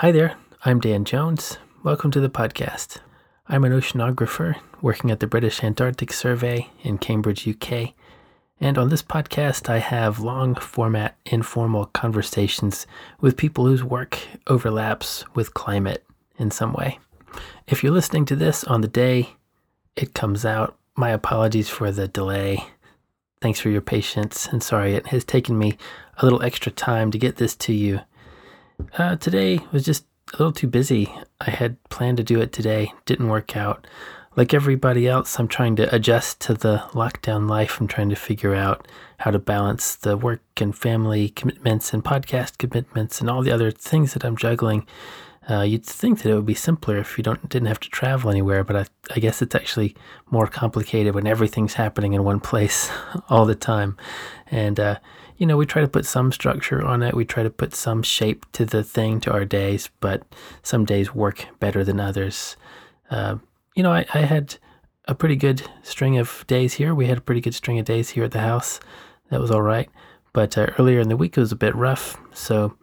Hi there, I'm Dan Jones. Welcome to the podcast. I'm an oceanographer working at the British Antarctic Survey in Cambridge, UK. And on this podcast, I have long format, informal conversations with people whose work overlaps with climate in some way. If you're listening to this on the day it comes out, my apologies for the delay. Thanks for your patience, and sorry it has taken me a little extra time to get this to you uh, today was just a little too busy. I had planned to do it today, didn't work out. Like everybody else, I'm trying to adjust to the lockdown life. I'm trying to figure out how to balance the work and family commitments and podcast commitments and all the other things that I'm juggling. Uh, you'd think that it would be simpler if you don't didn't have to travel anywhere, but I, I guess it's actually more complicated when everything's happening in one place all the time. And uh, you know, we try to put some structure on it. We try to put some shape to the thing, to our days, but some days work better than others. Uh, you know, I, I, had a pretty good string of days here. We had a pretty good string of days here at the house. That was all right. But uh, earlier in the week, it was a bit rough. So,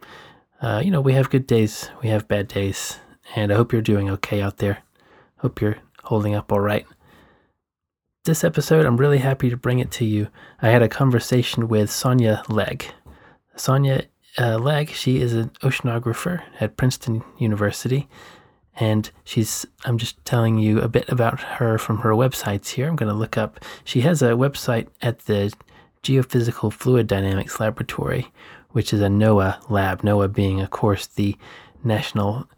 uh, you know, we have good days, we have bad days. And I hope you're doing okay out there. Hope you're holding up all right. This episode, I'm really happy to bring it to you. I had a conversation with Sonia Legg. Sonia uh, Legg, she is an oceanographer at Princeton University, and she's. I'm just telling you a bit about her from her websites here. I'm going to look up. She has a website at the Geophysical Fluid Dynamics Laboratory, which is a NOAA lab. NOAA being, of course, the National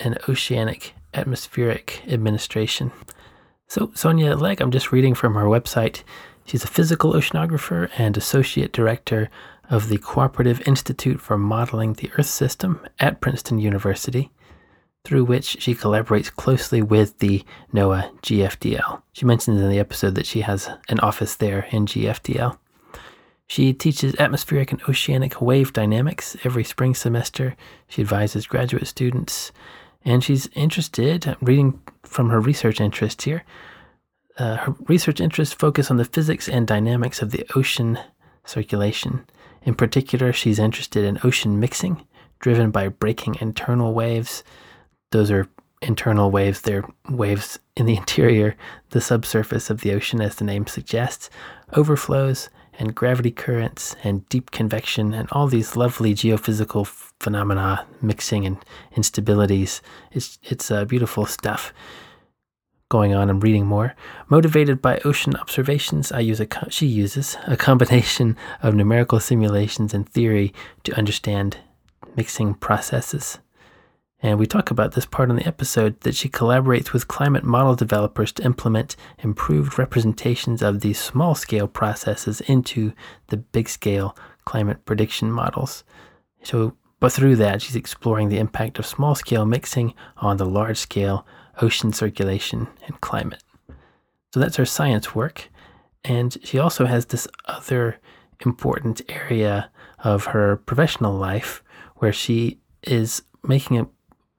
and Oceanic Atmospheric Administration. So, Sonia Legg, I'm just reading from her website. She's a physical oceanographer and associate director of the Cooperative Institute for Modeling the Earth System at Princeton University, through which she collaborates closely with the NOAA GFDL. She mentions in the episode that she has an office there in GFDL. She teaches atmospheric and oceanic wave dynamics every spring semester. She advises graduate students and she's interested, reading from her research interests here, uh, her research interests focus on the physics and dynamics of the ocean circulation. In particular, she's interested in ocean mixing, driven by breaking internal waves. Those are internal waves, they're waves in the interior, the subsurface of the ocean, as the name suggests, overflows, and gravity currents and deep convection and all these lovely geophysical phenomena mixing and instabilities. It's it's uh, beautiful stuff going on. I'm reading more. Motivated by ocean observations, I use a she uses a combination of numerical simulations and theory to understand mixing processes. And we talk about this part in the episode that she collaborates with climate model developers to implement improved representations of these small scale processes into the big scale climate prediction models. So, but through that, she's exploring the impact of small scale mixing on the large scale ocean circulation and climate. So that's her science work. And she also has this other important area of her professional life where she is making a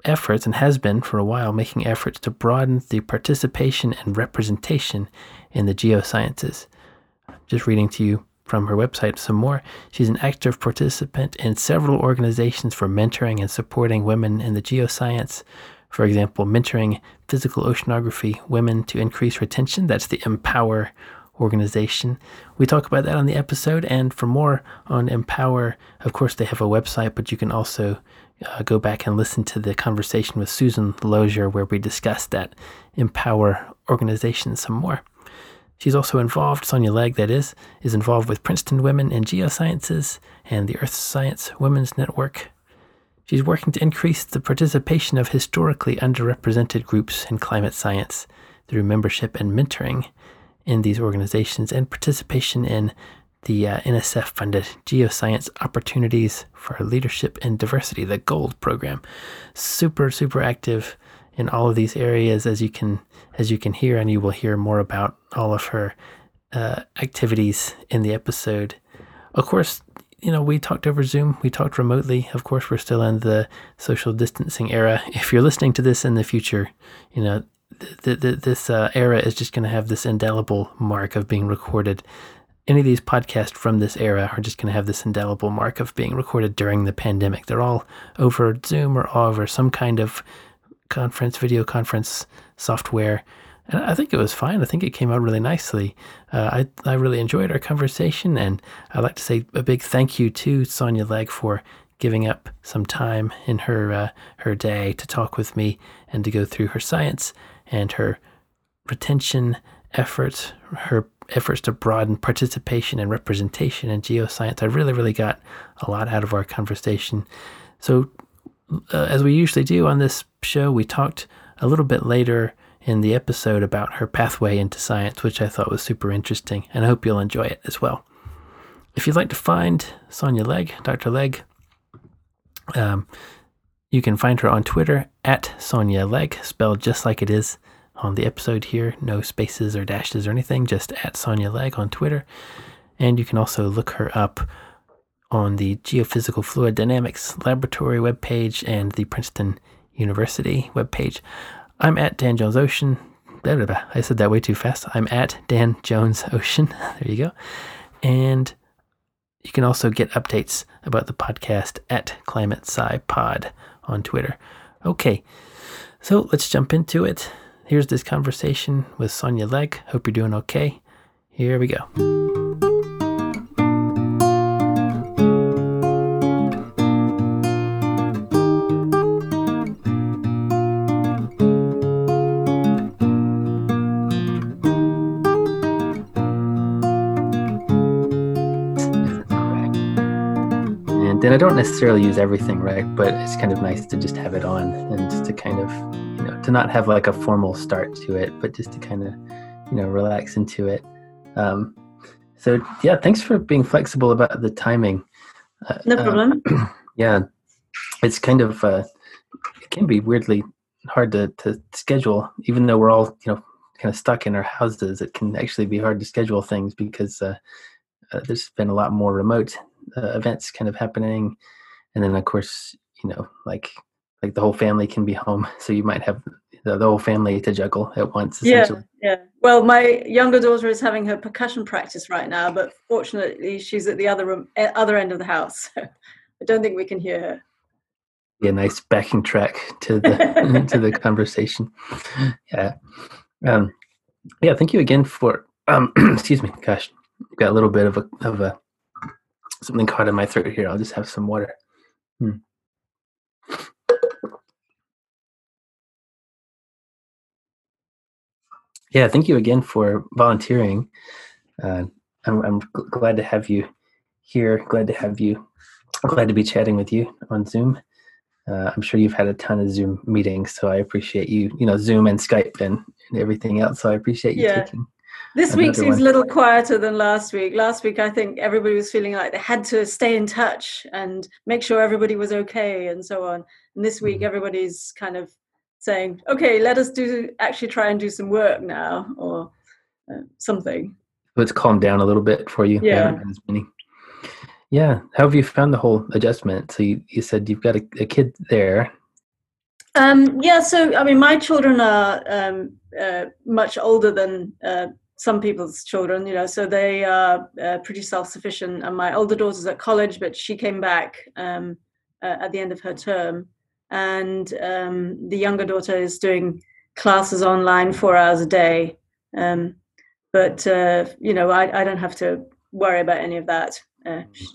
efforts and has been for a while making efforts to broaden the participation and representation in the geosciences. Just reading to you from her website some more. She's an active participant in several organizations for mentoring and supporting women in the geoscience. For example, mentoring physical oceanography women to increase retention. That's the Empower organization. We talk about that on the episode. And for more on Empower, of course, they have a website, but you can also uh, go back and listen to the conversation with Susan Lozier where we discussed that Empower organization some more. She's also involved, Sonia Legg, that is, is involved with Princeton Women in Geosciences and the Earth Science Women's Network. She's working to increase the participation of historically underrepresented groups in climate science through membership and mentoring in these organizations and participation in the uh, NSF funded Geoscience Opportunities for Leadership and Diversity, the GOLD program. Super, super active in all of these areas, as you can as you can hear, and you will hear more about all of her uh, activities in the episode. Of course, you know we talked over Zoom, we talked remotely. Of course, we're still in the social distancing era. If you're listening to this in the future, you know th- th- th- this uh, era is just going to have this indelible mark of being recorded any of these podcasts from this era are just going to have this indelible mark of being recorded during the pandemic. They're all over Zoom or over some kind of conference, video conference software. And I think it was fine. I think it came out really nicely. Uh, I, I really enjoyed our conversation. And I'd like to say a big thank you to Sonia Legg for giving up some time in her, uh, her day to talk with me and to go through her science and her retention efforts, her efforts to broaden participation and representation in geoscience. I really, really got a lot out of our conversation. So, uh, as we usually do on this show, we talked a little bit later in the episode about her pathway into science, which I thought was super interesting, and I hope you'll enjoy it as well. If you'd like to find Sonia Legg, Dr. Legg, um, you can find her on Twitter at Sonia Legg, spelled just like it is on the episode here. No spaces or dashes or anything, just at Sonia Legg on Twitter. And you can also look her up on the Geophysical Fluid Dynamics Laboratory webpage and the Princeton University webpage. I'm at Dan Jones Ocean. Blah, blah, blah. I said that way too fast. I'm at Dan Jones Ocean. there you go. And you can also get updates about the podcast at Climate Sci Pod on Twitter. Okay, so let's jump into it. Here's this conversation with Sonia Legg. Hope you're doing okay. Here we go. and then I don't necessarily use everything, right? But it's kind of nice to just have it on and to kind of, you to not have like a formal start to it, but just to kind of, you know, relax into it. Um, so yeah, thanks for being flexible about the timing. Uh, no uh, problem. Uh, yeah, it's kind of uh, it can be weirdly hard to to schedule, even though we're all you know kind of stuck in our houses. It can actually be hard to schedule things because uh, uh, there's been a lot more remote uh, events kind of happening, and then of course you know like like the whole family can be home, so you might have the, the whole family to juggle at once. Yeah, yeah. Well, my younger daughter is having her percussion practice right now, but fortunately she's at the other room, other end of the house. So I don't think we can hear her. Yeah, nice backing track to the to the conversation. Yeah, um, yeah. Thank you again for um, excuse me. Gosh, got a little bit of a of a something caught in my throat here. I'll just have some water. Hmm. Yeah, thank you again for volunteering. Uh, I'm, I'm glad to have you here. Glad to have you. Glad to be chatting with you on Zoom. Uh, I'm sure you've had a ton of Zoom meetings, so I appreciate you. You know, Zoom and Skype and, and everything else. So I appreciate you yeah. taking this week seems one. a little quieter than last week. Last week, I think everybody was feeling like they had to stay in touch and make sure everybody was okay and so on. And this week, mm-hmm. everybody's kind of saying, "Okay, let us do actually try and do some work now or uh, something." So it's calmed down a little bit for you. Yeah. Yeah. How have you found the whole adjustment? So you, you said you've got a, a kid there. Um, yeah. So I mean, my children are um, uh, much older than uh, some people's children, you know, so they are uh, pretty self-sufficient. And my older daughter's at college, but she came back um, uh, at the end of her term, and um, the younger daughter is doing classes online four hours a day. Um, but uh, you know, I, I, don't have to worry about any of that. Uh, she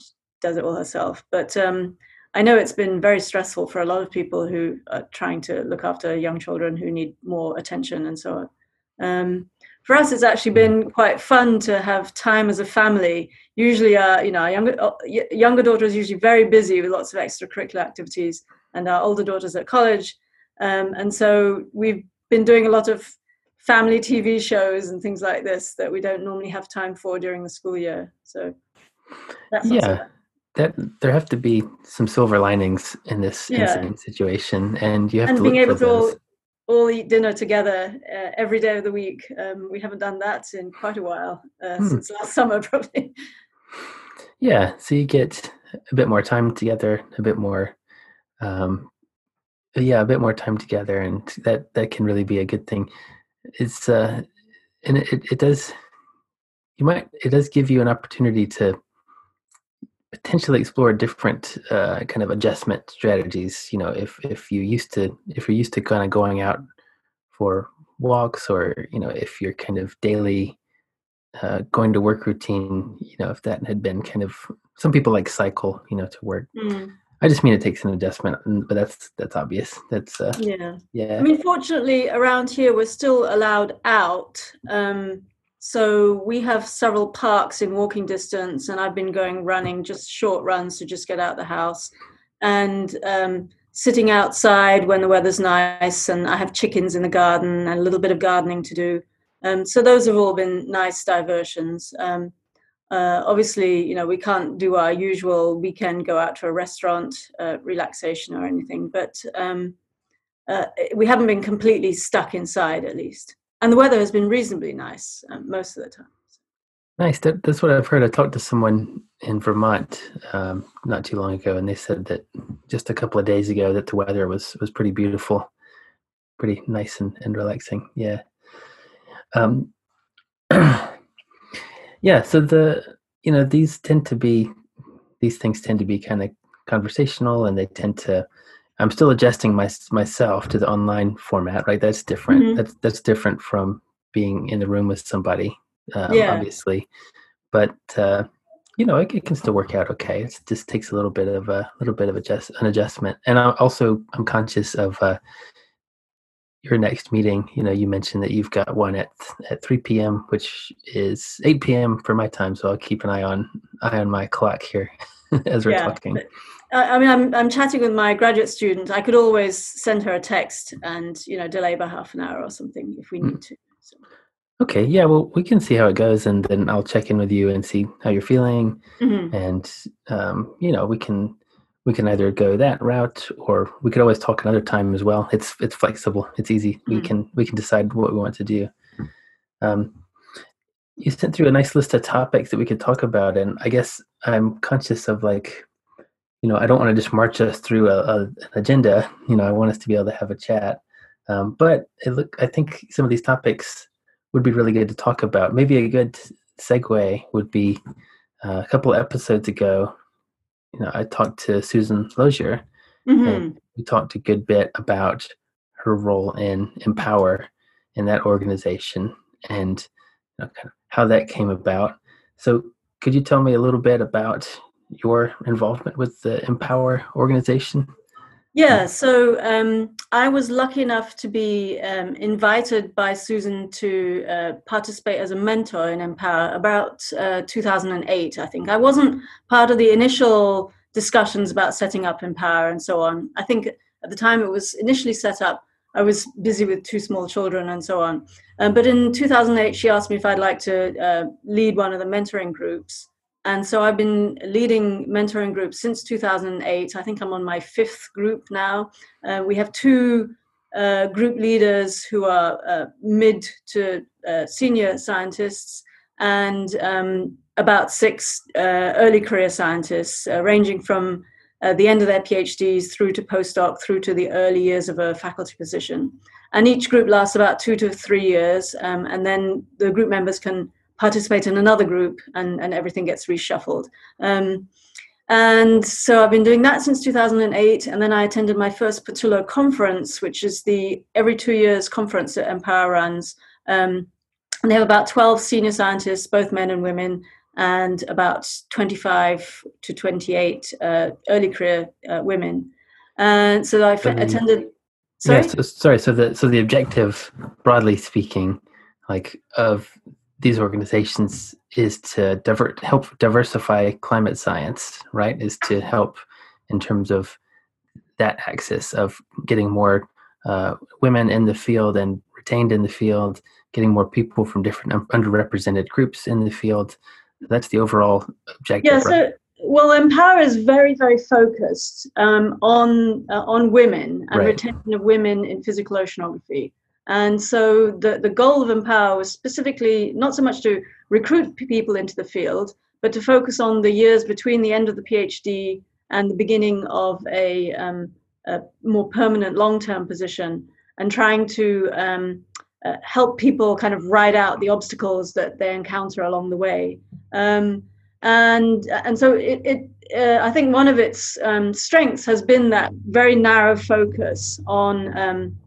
does it all herself. But um, I know it's been very stressful for a lot of people who are trying to look after young children who need more attention and so on. Um, for us, it's actually been quite fun to have time as a family. Usually, uh, you know, our younger uh, younger daughter is usually very busy with lots of extracurricular activities, and our older daughter's at college, um, and so we've been doing a lot of family TV shows and things like this that we don't normally have time for during the school year. So, yeah, that there have to be some silver linings in this yeah. situation, and you have and to being able to all all eat dinner together uh, every day of the week. Um, we haven't done that in quite a while uh, hmm. since last summer, probably. Yeah, so you get a bit more time together, a bit more, um, yeah, a bit more time together, and that that can really be a good thing. It's uh, and it it does you might it does give you an opportunity to potentially explore different uh, kind of adjustment strategies. You know, if if you used to if you're used to kind of going out for walks, or you know, if your kind of daily uh, going to work routine, you know, if that had been kind of some people like cycle, you know, to work. Mm. I just mean it takes an adjustment, but that's that's obvious. That's uh, yeah, yeah. I mean, fortunately, around here we're still allowed out. Um, so we have several parks in walking distance, and I've been going running, just short runs to just get out the house, and um, sitting outside when the weather's nice. And I have chickens in the garden and a little bit of gardening to do. Um, so those have all been nice diversions. Um, uh, obviously, you know, we can't do our usual weekend go out to a restaurant, uh, relaxation or anything, but um, uh, we haven't been completely stuck inside at least and the weather has been reasonably nice um, most of the time. Nice. That, that's what I've heard. I talked to someone in Vermont um, not too long ago, and they said that just a couple of days ago that the weather was was pretty beautiful, pretty nice and, and relaxing. Yeah. Yeah. So the you know these tend to be these things tend to be kind of conversational, and they tend to I'm still adjusting my, myself to the online format, right? That's different. Mm-hmm. That's that's different from being in the room with somebody, um, yeah. obviously. But uh, you know, it, it, can still work out okay. It just takes a little bit of a little bit of adjust an adjustment. And I also I'm conscious of uh, your next meeting. You know, you mentioned that you've got one at at 3 p.m., which is 8 p.m. for my time. So I'll keep an eye on eye on my clock here as we're yeah, talking. I mean, I'm I'm chatting with my graduate student. I could always send her a text and you know delay by half an hour or something if we need mm. to. So. Okay, yeah, well, we can see how it goes, and then I'll check in with you and see how you're feeling, mm-hmm. and um, you know, we can we can either go that route, or we could always talk another time as well. It's it's flexible. It's easy. Mm-hmm. We can we can decide what we want to do. Um, you sent through a nice list of topics that we could talk about, and I guess I'm conscious of like you know, I don't want to just march us through a, a, an agenda. You know, I want us to be able to have a chat. Um, but it look, I think some of these topics would be really good to talk about. Maybe a good segue would be uh, a couple episodes ago. You know, I talked to Susan Lozier, mm-hmm. and we talked a good bit about her role in Empower in that organization and you know, kind of how that came about. So, could you tell me a little bit about your involvement with the Empower organization? Yeah, so um, I was lucky enough to be um, invited by Susan to uh, participate as a mentor in Empower about uh, 2008, I think. I wasn't part of the initial discussions about setting up Empower and so on. I think at the time it was initially set up, I was busy with two small children and so on. Um, but in 2008, she asked me if I'd like to uh, lead one of the mentoring groups. And so I've been leading mentoring groups since 2008. I think I'm on my fifth group now. Uh, we have two uh, group leaders who are uh, mid to uh, senior scientists and um, about six uh, early career scientists, uh, ranging from the end of their PhDs through to postdoc, through to the early years of a faculty position. And each group lasts about two to three years. Um, and then the group members can participate in another group and, and everything gets reshuffled. Um, and so I've been doing that since 2008. And then I attended my first Pattullo conference, which is the every two years conference that Empower runs. Um, and they have about 12 senior scientists, both men and women, and about 25 to 28 uh, early career uh, women. And so I f- attended. Sorry? Yeah, so, sorry. So the so the objective, broadly speaking, like of these organizations is to divert, help diversify climate science, right? Is to help in terms of that axis of getting more uh, women in the field and retained in the field, getting more people from different underrepresented groups in the field. That's the overall objective. Yeah. So, well, Empower is very, very focused um, on uh, on women and right. retention of women in physical oceanography. And so the, the goal of Empower was specifically not so much to recruit people into the field, but to focus on the years between the end of the PhD and the beginning of a, um, a more permanent long term position and trying to um, uh, help people kind of ride out the obstacles that they encounter along the way. Um, and and so it, it uh, I think one of its um, strengths has been that very narrow focus on um,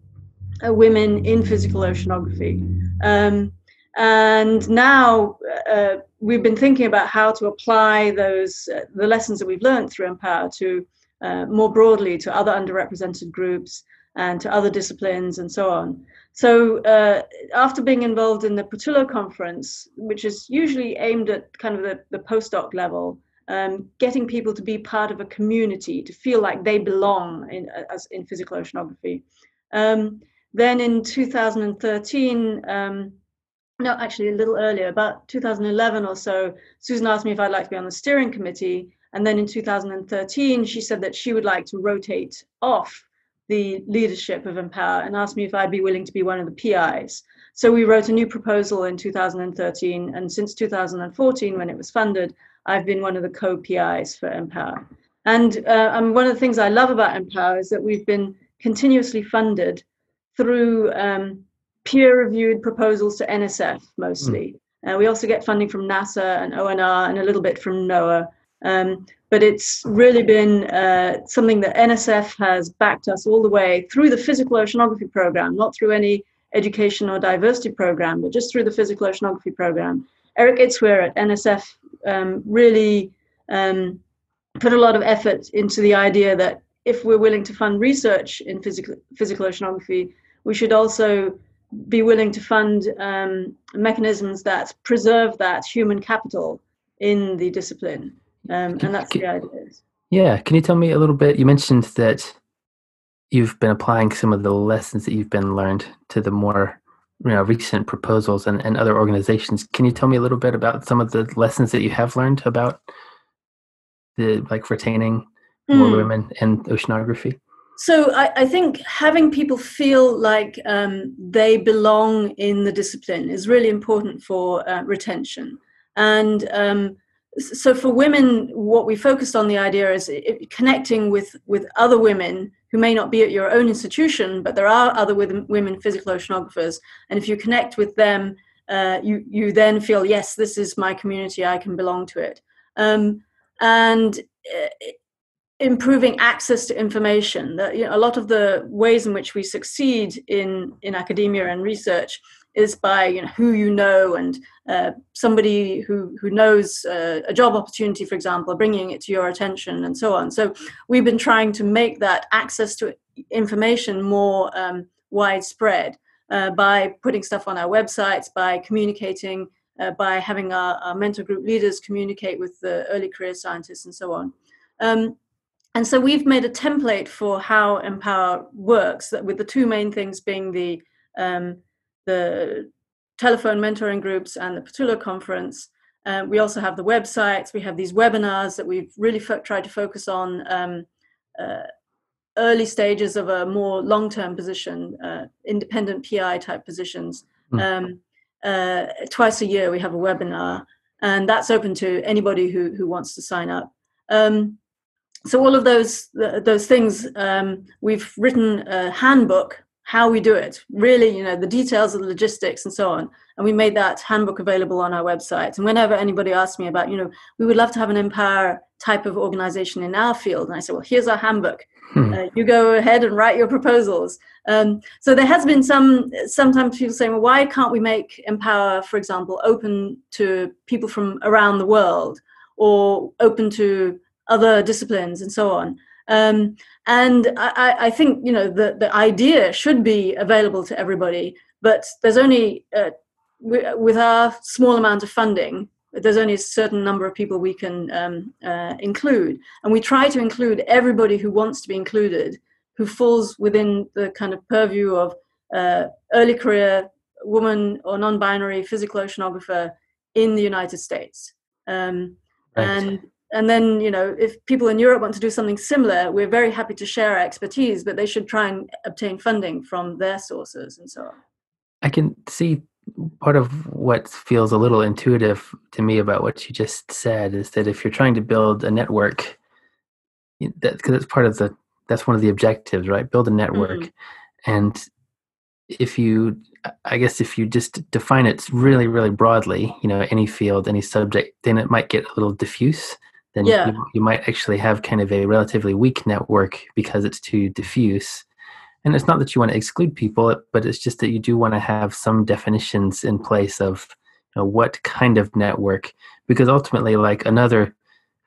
women in physical oceanography. Um, and now uh, we've been thinking about how to apply those uh, the lessons that we've learned through Empower to uh, more broadly to other underrepresented groups and to other disciplines and so on. So uh, after being involved in the Pattullo conference, which is usually aimed at kind of the, the postdoc level, um, getting people to be part of a community, to feel like they belong in, as, in physical oceanography. Um, then in 2013, um, no, actually a little earlier, about 2011 or so, Susan asked me if I'd like to be on the steering committee. And then in 2013, she said that she would like to rotate off the leadership of Empower and asked me if I'd be willing to be one of the PIs. So we wrote a new proposal in 2013, and since 2014, when it was funded, I've been one of the co-PIs for Empower. And, uh, and one of the things I love about Empower is that we've been continuously funded through um, peer-reviewed proposals to NSF mostly. Mm. Uh, we also get funding from NASA and ONR and a little bit from NOAA. Um, but it's really been uh, something that NSF has backed us all the way through the physical oceanography program, not through any education or diversity program, but just through the physical oceanography program. Eric Itsweire at NSF um, really um, put a lot of effort into the idea that if we're willing to fund research in physical, physical oceanography, we should also be willing to fund um, mechanisms that preserve that human capital in the discipline. Um, and that's the idea. Yeah. Can you tell me a little bit? You mentioned that you've been applying some of the lessons that you've been learned to the more you know recent proposals and, and other organizations can you tell me a little bit about some of the lessons that you have learned about the like retaining mm. more hmm. women in oceanography so I, I, think having people feel like um, they belong in the discipline is really important for uh, retention. And um, so for women what we focused on the idea is connecting with with other women who may not be at your own institution but there are other women physical oceanographers. And if you connect with them uh, you you then feel yes this is my community i can belong to it. Um, and uh, improving access to information that you know, a lot of the ways in which we succeed in in academia and research is by you know, who you know and uh, somebody who, who knows uh, a job opportunity, for example, bringing it to your attention and so on. So we've been trying to make that access to information more um, widespread uh, by putting stuff on our websites, by communicating, uh, by having our, our, mentor group leaders communicate with the early career scientists and so on. Um, and so we've made a template for how Empower works, with the two main things being the um, the telephone mentoring groups and the Pattullo conference. Um, we also have the websites. We have these webinars that we've really fo- tried to focus on um, uh, early stages of a more long-term position, uh, independent PI type positions. Mm. Um, uh, twice a year we have a webinar, and that's open to anybody who who wants to sign up. Um, so all of those those things, um, we've written a handbook how we do it. Really you know the details of the logistics and so on. And we made that handbook available on our website. And whenever anybody asks me about you know we would love to have an empower type of organization in our field and i say well here's our handbook. Hmm. uh, you go ahead and write your proposals. Um, so there has been some sometimes people saying well why can't we make empower for example open to people from around the world or open to other disciplines and so on um, and I, I, think you know the, the idea should be available to everybody, but there's only uh, with our small amount of funding, there's only a certain number of people we can um, uh, include, and we try to include everybody who wants to be included, who falls within the kind of purview of uh, early career woman or non-binary physical oceanographer in the United States. Um. And and then you know if people in europe want to do something similar we're very happy to share our expertise but they should try and obtain funding from their sources and so on i can see part of what feels a little intuitive to me about what you just said is that if you're trying to build a network that because it's part of the that's one of the objectives right build a network mm-hmm. and if you I guess if you just define it really, really broadly, you know, any field, any subject, then it might get a little diffuse. Then Yeah. you, you might actually have kind of a relatively weak network because it's too diffuse. And it's not that you want to exclude people, but it's just that you do want to have some definitions in place of you know, what kind of network, because ultimately, like another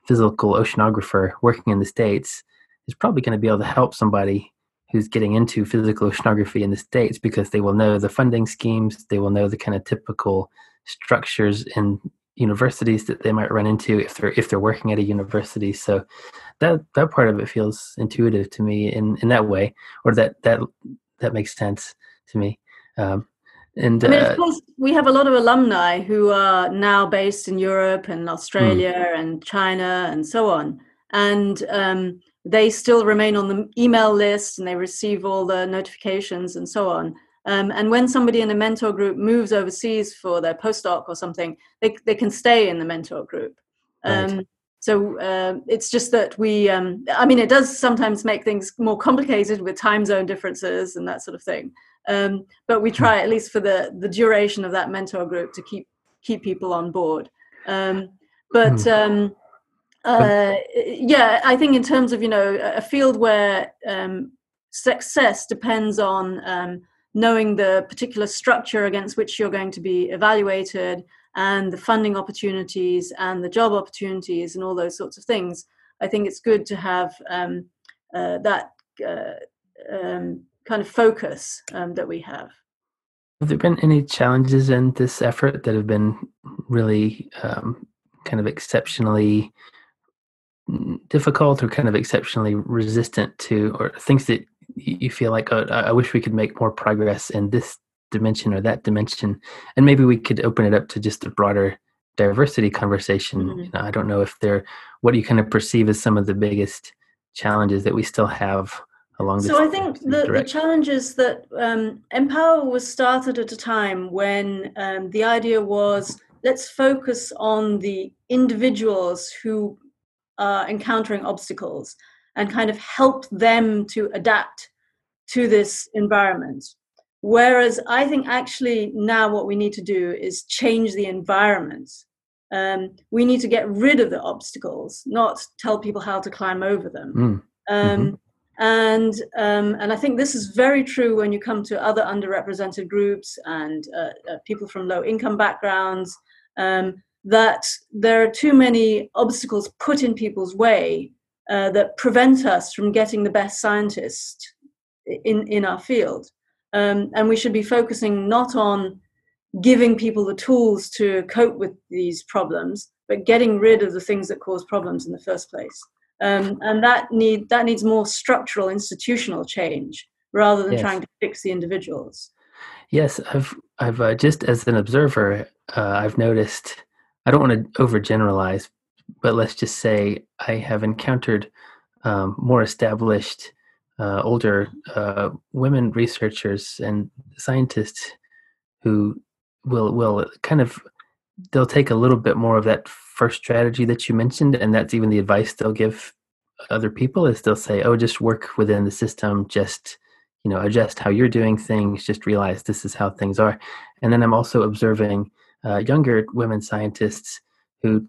physical oceanographer working in the States is probably going to be able to help somebody who's getting into physical oceanography in the States because they will know the funding schemes, they will know the kind of typical structures in universities that they might run into if they're if they're working at a university. So that that part of it feels intuitive to me in in that way, or that that that makes sense to me. Um, and I mean, uh, of course, we have a lot of alumni who are now based in Europe and Australia and China and so on. And um, they still remain on the email list and they receive all the notifications and so on. Um, and when somebody in a mentor group moves overseas for their postdoc or something, they, they can stay in the mentor group. Right. Um, so uh, it's just that we, um, I mean, it does sometimes make things more complicated with time zone differences and that sort of thing. Um, but we try at least for the the duration of that mentor group to keep keep people on board. Um, but um, uh, yeah, I think in terms of you know a field where um, success depends on um, knowing the particular structure against which you're going to be evaluated and the funding opportunities and the job opportunities and all those sorts of things. I think it's good to have um, uh, that uh, um, kind of focus um, that we have. Have there been any challenges in this effort that have been really um, kind of exceptionally mm, difficult or kind of exceptionally resistant to, or things that you feel like, oh, I wish we could make more progress in this dimension or that dimension? And maybe we could open it up to just a broader diversity conversation. Mhm. You know, I don't know if there, what do you kind of perceive as some of the biggest challenges that we still have along this? So I think the, the challenge is that um, Empower was started at a time when um, the idea was let's focus on the individuals who are encountering obstacles and kind of help them to adapt to this environment. Whereas I think actually now what we need to do is change the environment. Um, we need to get rid of the obstacles, not tell people how to climb over them. Mm, Um, Mhm. And um, and I think this is very true when you come to other underrepresented groups and uh, uh, people from low income backgrounds. Um, that there are too many obstacles put in people's way uh, that prevent us from getting the best scientists in in our field. Um, and we should be focusing not on giving people the tools to cope with these problems, but getting rid of the things that cause problems in the first place. Um, and that need that needs more structural institutional change rather than Yes. trying to fix the individuals. Yes, I've I've uh, just as an observer, uh, I've noticed. I don't want to overgeneralize, but let's just say I have encountered um, more established, uh, older uh, women researchers and scientists who will will kind of they'll take a little bit more of that first strategy that you mentioned, and that's even the advice they'll give other people is they'll say, "Oh, just work within the system, just." you know adjust how you're doing things just realize this is how things are and then i'm also observing uh, younger women scientists who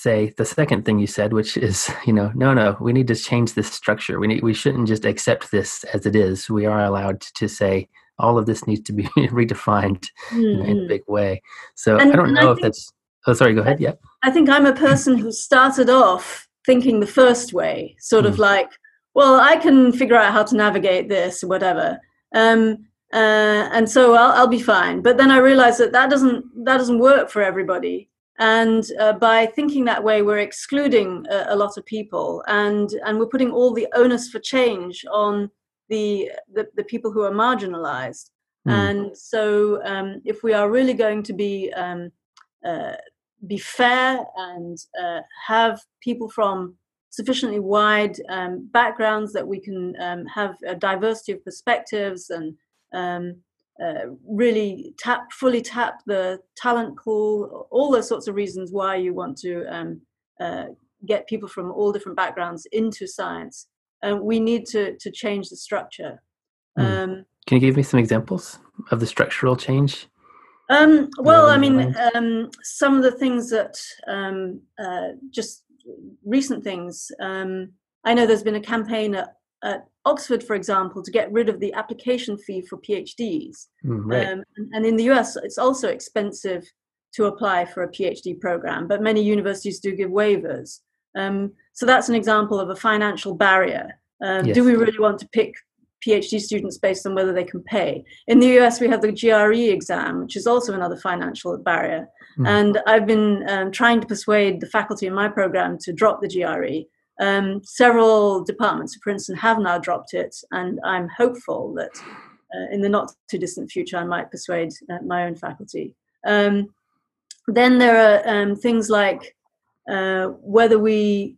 say the second thing you said which is you know no no we need to change this structure we need we shouldn't just accept this as it is we are allowed to say all of this needs to be redefined know, in a Mhm. big way so And- i don't and I know if think- that's oh sorry go ahead yeah I think I'm a person who started off thinking the first way, sort of like, well, I can figure out how to navigate this whatever. Um, uh, and so I'll, I'll be fine. But then I realized that that doesn't that doesn't work for everybody. And uh, by thinking that way, we're excluding a, a lot of people, and and we're putting all the onus for change on the the, the people who are marginalized. Mm. And so, um, if we are really going to be um, uh, be fair and uh, have people from sufficiently wide um, backgrounds that we can um, have a diversity of perspectives and um, uh, really tap fully tap the talent pool all those sorts of reasons why you want to um, uh, get people from all different backgrounds into science uh, we need to to change the structure Mm. um, can you give me some examples of the structural change? Um, well, I mean, um, some of the things that um, uh, just recent things. Um, I know there's been a campaign at, at, Oxford, for example, to get rid of the application fee for PhDs. Mm, right. Um, and in the US, it's also expensive to apply for a PhD program, but many universities do give waivers. Um, so that's an example of a financial barrier. Um, yes. Do we really want to pick PhD students based on whether they can pay? In the US, we have the GRE exam, which is also another financial barrier. Mm. And I've been um, trying to persuade the faculty in my program to drop the GRE. Um, several departments at Princeton have now dropped it, and I'm hopeful that uh, in the not too distant future I might persuade uh, my own faculty. Um, then there are um, things like uh, whether we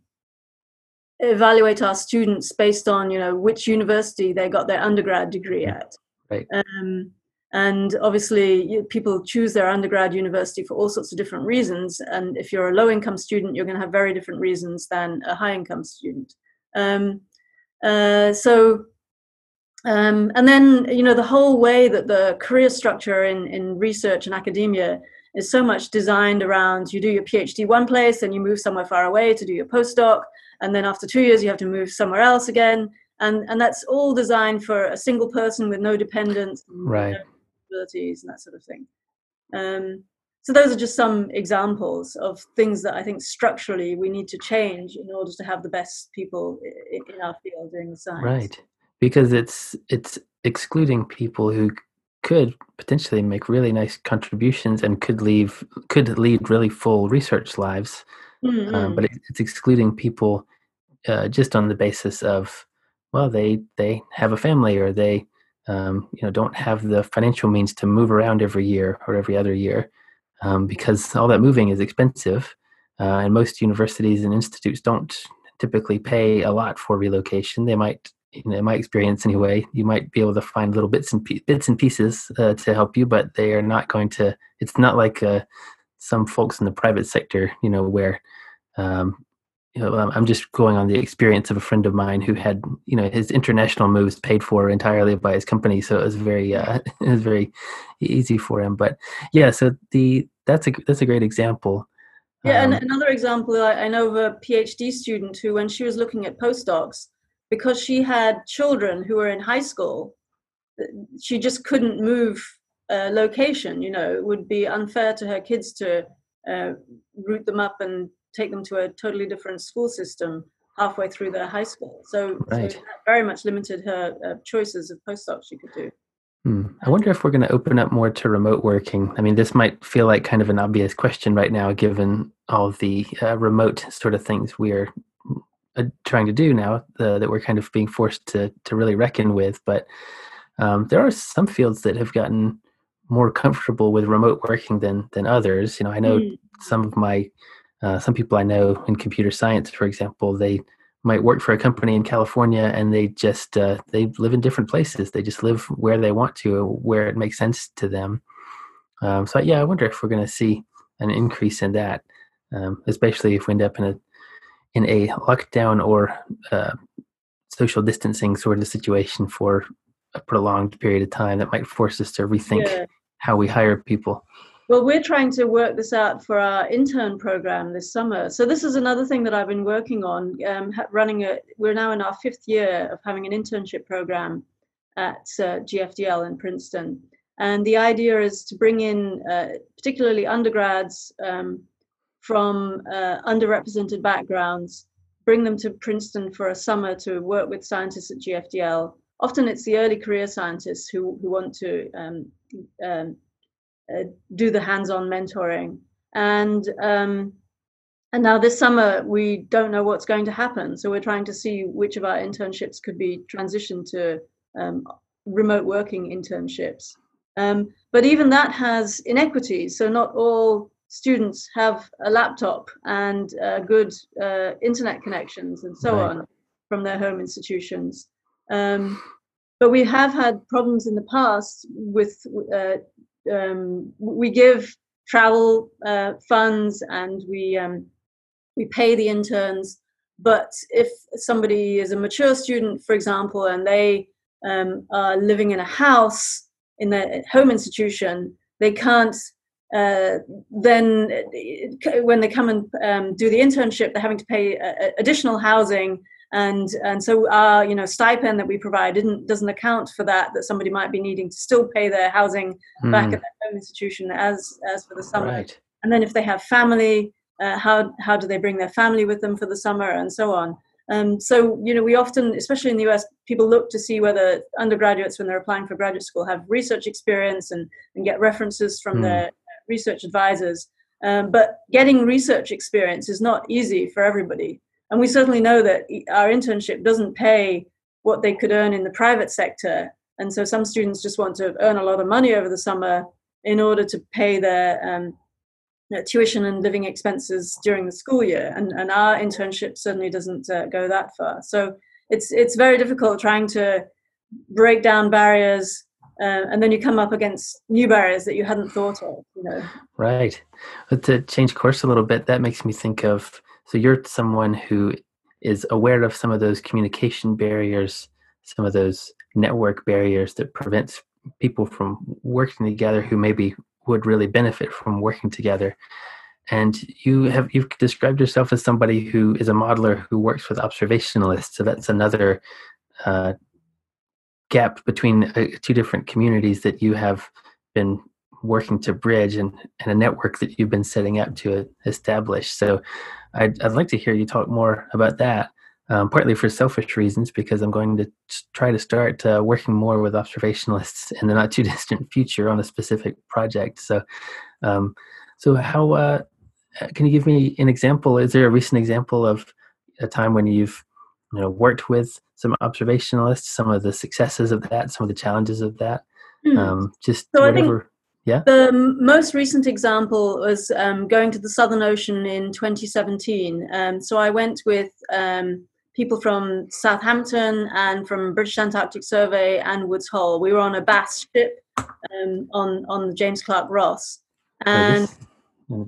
evaluate our students based on you know which university they got their undergrad degree at. Right. Um, and obviously people choose their undergrad university for all sorts of different reasons. And if you're a low income student you're going to have very different reasons than a high income student. Um, uh, so um, and then you know the whole way that the career structure in, in research and academia is so much designed around you do your PhD one place and you move somewhere far away to do your postdoc, and then after two years you have to move somewhere else again, and and that's all designed for a single person with no dependents, right? And that sort of thing. Um, so those are just some examples of things that I think structurally we need to change in order to have the best people in our field doing the science. Right, because it's it's excluding people who could potentially make really nice contributions and could leave could lead really full research lives mm-hmm. um, but it, it's excluding people uh, just on the basis of well they they have a family or they um, you know don't have the financial means to move around every year or every other year um, because all that moving is expensive uh, and most universities and institutes don't typically pay a lot for relocation they might in my experience anyway, you might be able to find little bits and bits and pieces uh, to help you, but they are not going to. It's not like uh, some folks in the private sector, you know, where um, you know, I'm just going on the experience of a friend of mine who had, you know, his international moves paid for entirely by his company, so it was very, uh, it was very easy for him. But yeah, so the that's a that's a great example. Yeah, um, and another example, I, I know of a PhD student who, when she was looking at postdocs, because she had children who were in high school, she just couldn't move uh, location. You know, it would be unfair to her kids to uh, root them up and take them to a totally different school system halfway through their high school. So, right. so very much limited her uh, choices of postdocs she could do. Hmm. I wonder if we're going to open up more to remote working. I mean, this might feel like kind of an obvious question right now, given all the uh, remote sort of things we are uh, trying to do now uh, that we're kind of being forced to to really reckon with. But um, there are some fields that have gotten more comfortable with remote working than than others. You know, I know mm. some of my uh, some people I know in computer science, for example, they might work for a company in California and they just uh, they live in different places. They just live where they want to, where it makes sense to them. Um, so yeah, I wonder if we're going to see an increase in that, um, especially if we end up in a in a lockdown or uh, social distancing sort of situation for a prolonged period of time that might force us to rethink yeah. how we hire people. Well, we're trying to work this out for our intern program this summer. So this is another thing that I've been working on. Um, running a, we're now in our fifth year of having an internship program at uh, GFDL in Princeton, and the idea is to bring in uh, particularly undergrads um, from uh, underrepresented backgrounds, bring them to Princeton for a summer to work with scientists at GFDL. Often it's the early career scientists who, who want to um, um, uh, do the hands-on mentoring. And um, and now this summer we don't know what's going to happen, so we're trying to see which of our internships could be transitioned to um, remote working internships. Um, but even that has inequities. So not all students have a laptop and uh, good uh, internet connections and so right. on from their home institutions. Um, but we have had problems in the past with uh, um, we give travel uh, funds and we um, we pay the interns. But if somebody is a mature student, for example, and they um, are living in a house in their home institution, they can't uh, then when they come and um, do the internship, they're having to pay uh, additional housing, and and so our you know stipend that we provide didn't doesn't account for that. That somebody might be needing to still pay their housing mm. back at their home institution as as for the summer. Right. And then if they have family, uh, how how do they bring their family with them for the summer, and so on. Um, so, you know, we often, especially in the US, people look to see whether undergraduates, when they're applying for graduate school, have research experience and, and get references from mm. their research advisors. Um, but getting research experience is not easy for everybody. And we certainly know that our internship doesn't pay what they could earn in the private sector. And so some students just want to earn a lot of money over the summer in order to pay their um, tuition and living expenses during the school year. And, and our internship certainly doesn't uh, go that far. So it's, it's very difficult trying to break down barriers uh, and then you come up against new barriers that you hadn't thought of you know right but to change course a little bit that makes me think of so you're someone who is aware of some of those communication barriers some of those network barriers that prevents people from working together who maybe would really benefit from working together and you have you've described yourself as somebody who is a modeler who works with observationalists so that's another uh, gap between uh, two different communities that you have been working to bridge and, and a network that you've been setting up to establish. So I'd, I'd like to hear you talk more about that, um, partly for selfish reasons, because I'm going to try to start uh, working more with observationalists in the not too distant future on a specific project. So, um, so how uh, can you give me an example? Is there a recent example of a time when you've you know worked with some observationalists, some of the successes of that, some of the challenges of that. Mm. Um, just so whatever. Yeah. The most recent example was um, going to the Southern Ocean in 2017. Um, so I went with um, people from Southampton and from British Antarctic Survey and Woods Hole. We were on a BAS ship um, on on the James Clark Ross, and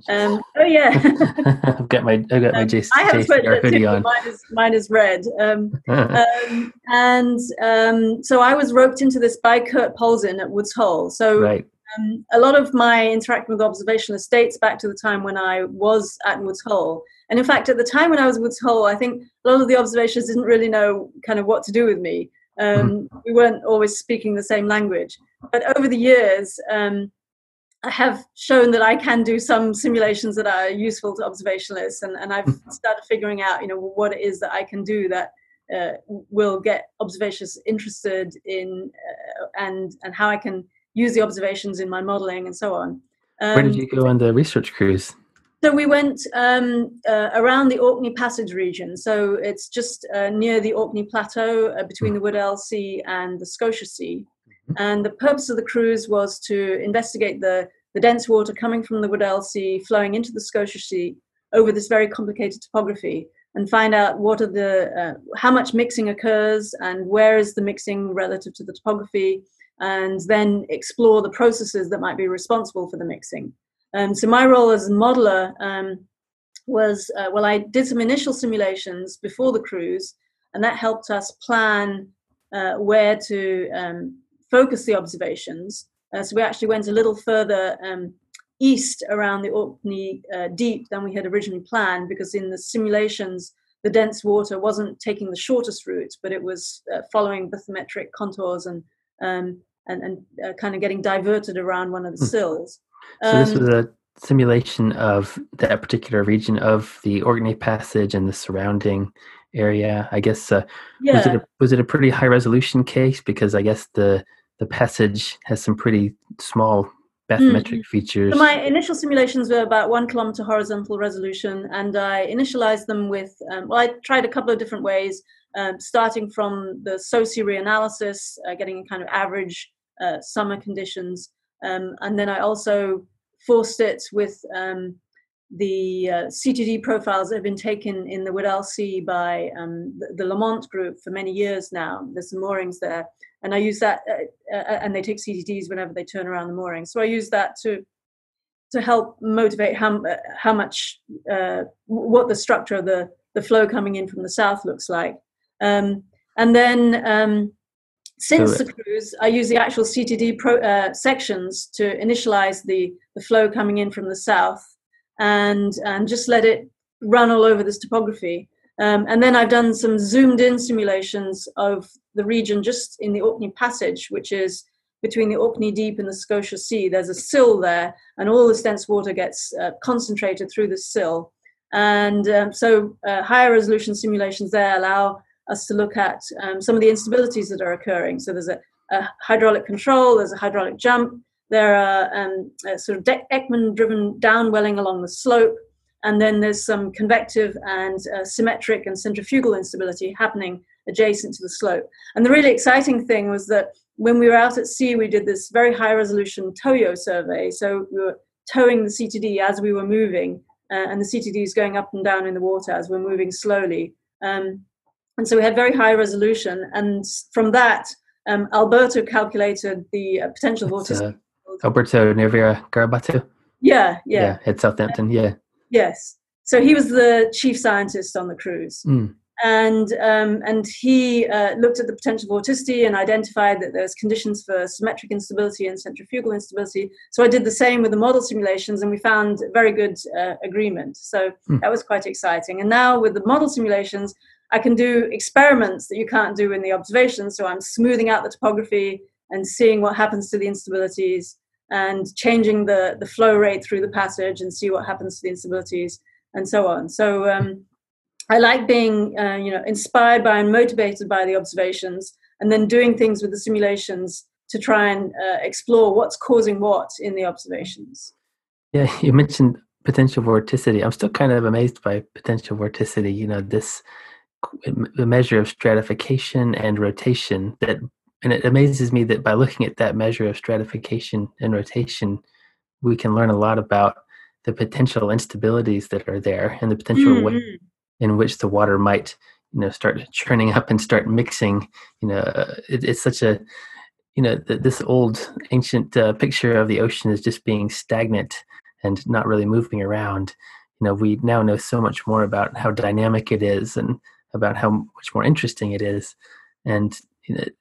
um, oh yeah, I've got my I've got my um, Jason, I have hoodie on. Mine is mine is red, um, um, and um, so I was roped into this by Kurt Polzin at Woods Hole. So right. Um, a lot of my interaction with observationalists dates back to the time when I was at Woods Hole. And in fact, at the time when I was at Woods Hole, I think a lot of the observationists didn't really know kind of what to do with me. Um, mm. We weren't always speaking the same language. But over the years, um, I have shown that I can do some simulations that are useful to observationalists, and, and I've mm-hmm. started figuring out, you know, what it is that I can do that uh, will get observations interested in, uh, and and how I can use the observations in my modeling and so on. Um, Where did you go on the research cruise? So we went um, uh, around the Orkney Passage region. So it's just uh, near the Orkney Plateau, uh, between mm. the Weddell Sea and the Scotia Sea. Mm-hmm. And the purpose of the cruise was to investigate the, the dense water coming from the Weddell Sea, flowing into the Scotia Sea over this very complicated topography, and find out what are the uh, how much mixing occurs and where is the mixing relative to the topography, and then explore the processes that might be responsible for the mixing. Um, so my role as a modeler um, was uh, well, I did some initial simulations before the cruise, and that helped us plan uh, where to um, focus the observations. Uh, so we actually went a little further um, east around the Orkney uh, Deep than we had originally planned because in the simulations, the dense water wasn't taking the shortest route, but it was uh, following bathymetric contours and um, and, and uh, kind of getting diverted around one of the hmm. sills. So um, this was a simulation of that particular region of the Orkney Passage and the surrounding area. I guess uh, yeah. was it a, was it a pretty high resolution case because I guess the the passage has some pretty small bathymetric mm. features. So my initial simulations were about one kilometer horizontal resolution, and I initialized them with. Um, well, I tried a couple of different ways, um, starting from the SOSE reanalysis, uh, getting kind of average uh, summer conditions, um, and then I also forced it with um, the uh, CTD profiles that have been taken in the Weddell Sea by um, the, the, Lamont group for many years now. There's some moorings there, and I use that, uh, uh, and they take CTDs whenever they turn around the moorings. So I use that to to help motivate how uh, how much what the structure of the the flow coming in from the south looks like, um, and then. Um, since so, the cruise, I use the actual CTD pro, uh, sections to initialize the, the flow coming in from the south and, and just let it run all over this topography. Um, and then I've done some zoomed in simulations of the region just in the Orkney Passage, which is between the Orkney Deep and the Scotia Sea. There's a sill there, and all this dense water gets uh, concentrated through the sill. And um, so, uh, higher resolution simulations there allow us to look at um, some of the instabilities that are occurring. So, there's a, a hydraulic control, there's a hydraulic jump, there are um, sort of Ekman driven downwelling along the slope, and then there's some convective and uh, symmetric and centrifugal instability happening adjacent to the slope. And the really exciting thing was that when we were out at sea, we did this very high resolution tow-yo survey. So we were towing the CTD as we were moving, uh, and the CTD is going up and down in the water as we're moving slowly. Um, and so we had very high resolution. And from that, um, Alberto calculated the uh, potential vorticity. Uh, Alberto Naveira Garabato? Yeah, yeah. Yeah, at Southampton, yeah. Yes. So he was the chief scientist on the cruise. Mm. And, um, and he uh, looked at the potential vorticity and identified that there's conditions for symmetric instability and centrifugal instability. So I did the same with the model simulations and we found very good uh, agreement. So mm. that was quite exciting. And now with the model simulations, I can do experiments that you can't do in the observations. So I'm smoothing out the topography and seeing what happens to the instabilities and changing the, the flow rate through the passage and see what happens to the instabilities and so on. So um, I like being, uh, you know, inspired by and motivated by the observations and then doing things with the simulations to try and uh, explore what's causing what in the observations. Yeah, you mentioned potential vorticity. I'm still kind of amazed by potential vorticity. You know, this the measure of stratification and rotation that and it amazes me that by looking at that measure of stratification and rotation, we can learn a lot about the potential instabilities that are there and the potential mm-hmm. way in which the water might, you know, start churning up and start mixing. You know, it, it's such a, you know, this old ancient uh, picture of the ocean as just being stagnant and not really moving around. You know, we now know so much more about how dynamic it is and about how much more interesting it is. And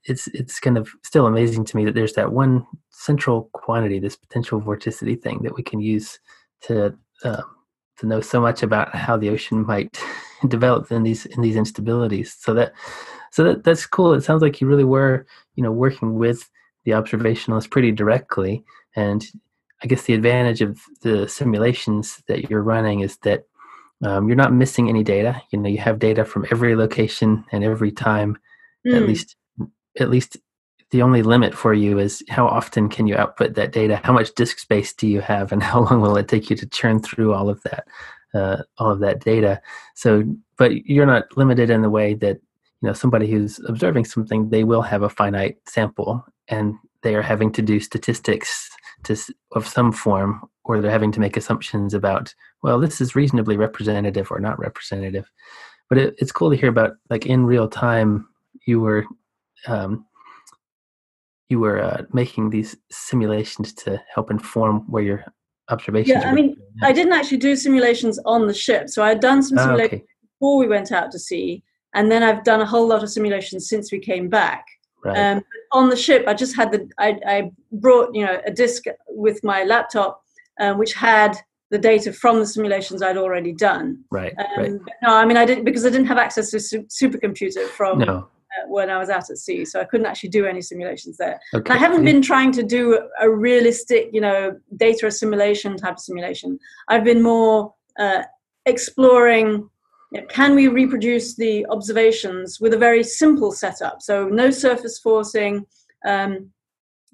it's it's kind of still amazing to me that there's that one central quantity, this potential vorticity thing that we can use to uh, to know so much about how the ocean might develop in these in these instabilities. So that so that that's cool. It sounds like you really were you know working with the observationalists pretty directly, and I guess the advantage of the simulations that you're running is that um, you're not missing any data. You know, you have data from every location and every time, mm. at least at least the only limit for you is how often can you output that data how much disk space do you have and how long will it take you to churn through all of that uh, all of that data so but you're not limited in the way that you know somebody who's observing something they will have a finite sample and they are having to do statistics to of some form or they're having to make assumptions about well this is reasonably representative or not representative but it, it's cool to hear about like in real time you were um, you were uh, making these simulations to help inform where your observations. Yeah, I mean, I didn't actually do simulations on the ship, so I had done some simulations oh, okay. before we went out to sea, and then I've done a whole lot of simulations since we came back. Right. Um, on the ship, I just had the I, I, brought you know a disk with my laptop, um, which had the data from the simulations I'd already done. Right. Um, right. No, I mean I didn't because I didn't have access to a supercomputer from no when I was out at sea, so I couldn't actually do any simulations there. Okay. I haven't been trying to do a realistic, you know, data assimilation type of simulation. I've been more uh, exploring. You know, can we reproduce the observations with a very simple setup? So no surface forcing, um,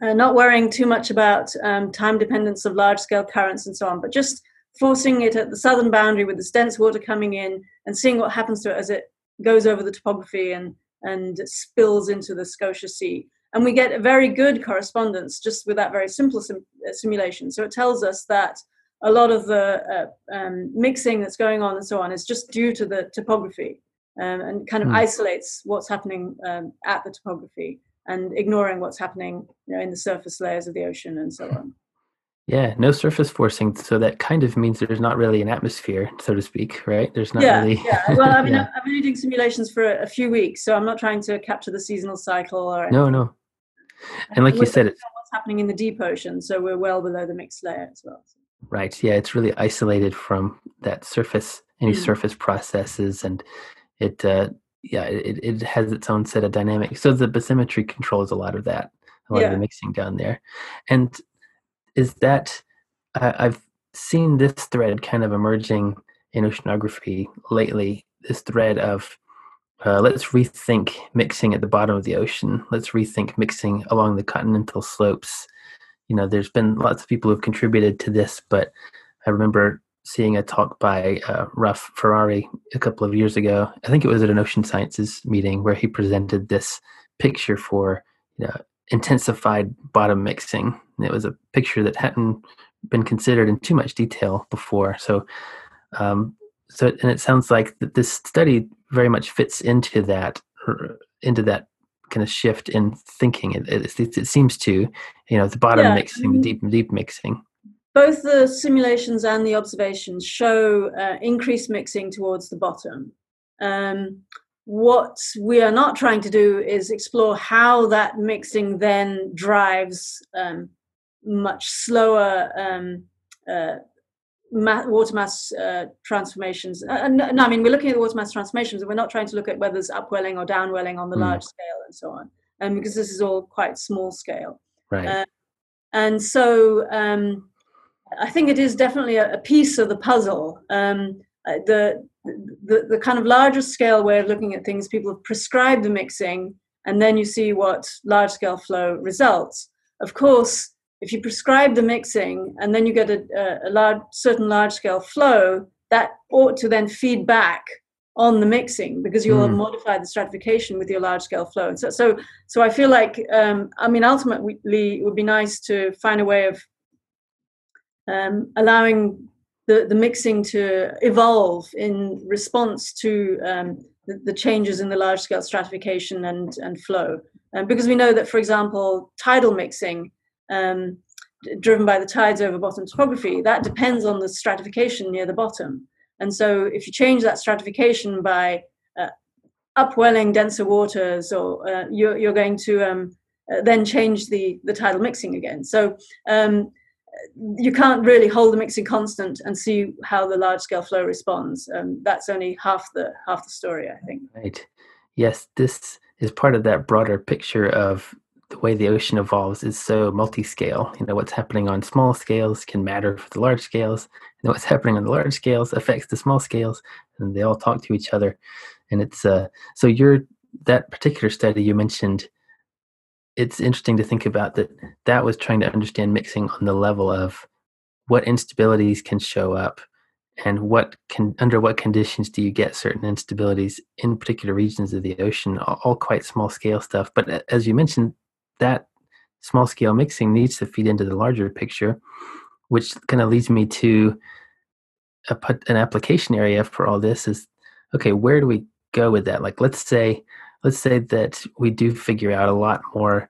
uh, not worrying too much about um, time dependence of large scale currents and so on, but just forcing it at the southern boundary with this dense water coming in and seeing what happens to it as it goes over the topography and and spills into the Scotia Sea. And we get a very good correspondence just with that very simple sim- uh, simulation. So it tells us that a lot of the uh, um, mixing that's going on and so on is just due to the topography um, and kind of mm. isolates what's happening um, at the topography and ignoring what's happening you know, in the surface layers of the ocean and so on. Yeah, no surface forcing, so that kind of means there's not really an atmosphere, so to speak, right? There's not yeah, really. yeah. Well, I mean, yeah. I've been doing simulations for a, a, few weeks, so I'm not trying to capture the seasonal cycle or. Anything. No, no. And like you said, it's what's happening in the deep ocean, so we're well below the mixed layer as well. Right. Yeah, it's really isolated from that surface, any mm surface processes, and it. Uh, yeah, it, it has its own set of dynamics. So the bathymetry controls a lot of that, a lot yeah. of the mixing down there. And is that I, I've seen this thread kind of emerging in oceanography lately. This thread of uh, let's rethink mixing at the bottom of the ocean. Let's rethink mixing along the continental slopes. You know, there's been lots of people who've contributed to this, but I remember seeing a talk by uh, Ferrari a couple of years ago. I think it was at an ocean sciences meeting where he presented this picture for you know, intensified bottom mixing. And it was a picture that hadn't been considered in too much detail before. So, um, so and it sounds like that this study very much fits into that into that kind of shift in thinking. It, it, it seems to, you know, the bottom yeah. mixing, the deep deep mixing both the simulations and the observations show uh, increased mixing towards the bottom. Um, what we are not trying to do is explore how that mixing then drives um, much slower um, uh, ma- water mass uh, transformations. Uh, no, no, I mean, we're looking at the water mass transformations and we're not trying to look at whether it's upwelling or downwelling on the mm. large scale and so on, um, because this is all quite small scale. Right. Uh, and so um, I think it is definitely a, a piece of the puzzle. Um, uh, the, the the kind of larger scale way of looking at things, people have prescribed the mixing, and then you see what large scale flow results. Of course, if you prescribe the mixing and then you get a, a, large certain large scale flow, that ought to then feed back on the mixing because you'll mm. modify the stratification with your large scale flow. So, so, so I feel like, um, I mean, ultimately, it would be nice to find a way of um, allowing the, the mixing to evolve in response to um, the, the, changes in the large scale stratification and, and flow. Um, because we know that, for example, tidal mixing, um, driven by the tides over bottom topography, that depends on the stratification near the bottom. And so if you change that stratification by uh, upwelling denser waters, or uh, you're, you're going to um, uh, then change the, the tidal mixing again. So um, you can't really hold the mixing constant and see how the large scale flow responds. Um, that's only half the half the story, I think. Right. Yes, this is part of that broader picture of the way the ocean evolves is so multi-scale. You know, what's happening on small scales can matter for the large scales, and what's happening on the large scales affects the small scales, and they all talk to each other. And it's uh, so you're that particular study you mentioned it's interesting to think about that that was trying to understand mixing on the level of what instabilities can show up and what can under what conditions do you get certain instabilities in particular regions of the ocean all, all quite small scale stuff but uh, as you mentioned that small scale mixing needs to feed into the larger picture which kind of leads me to a, an application area for all this is okay where do we go with that like let's say let's say that we do figure out a lot more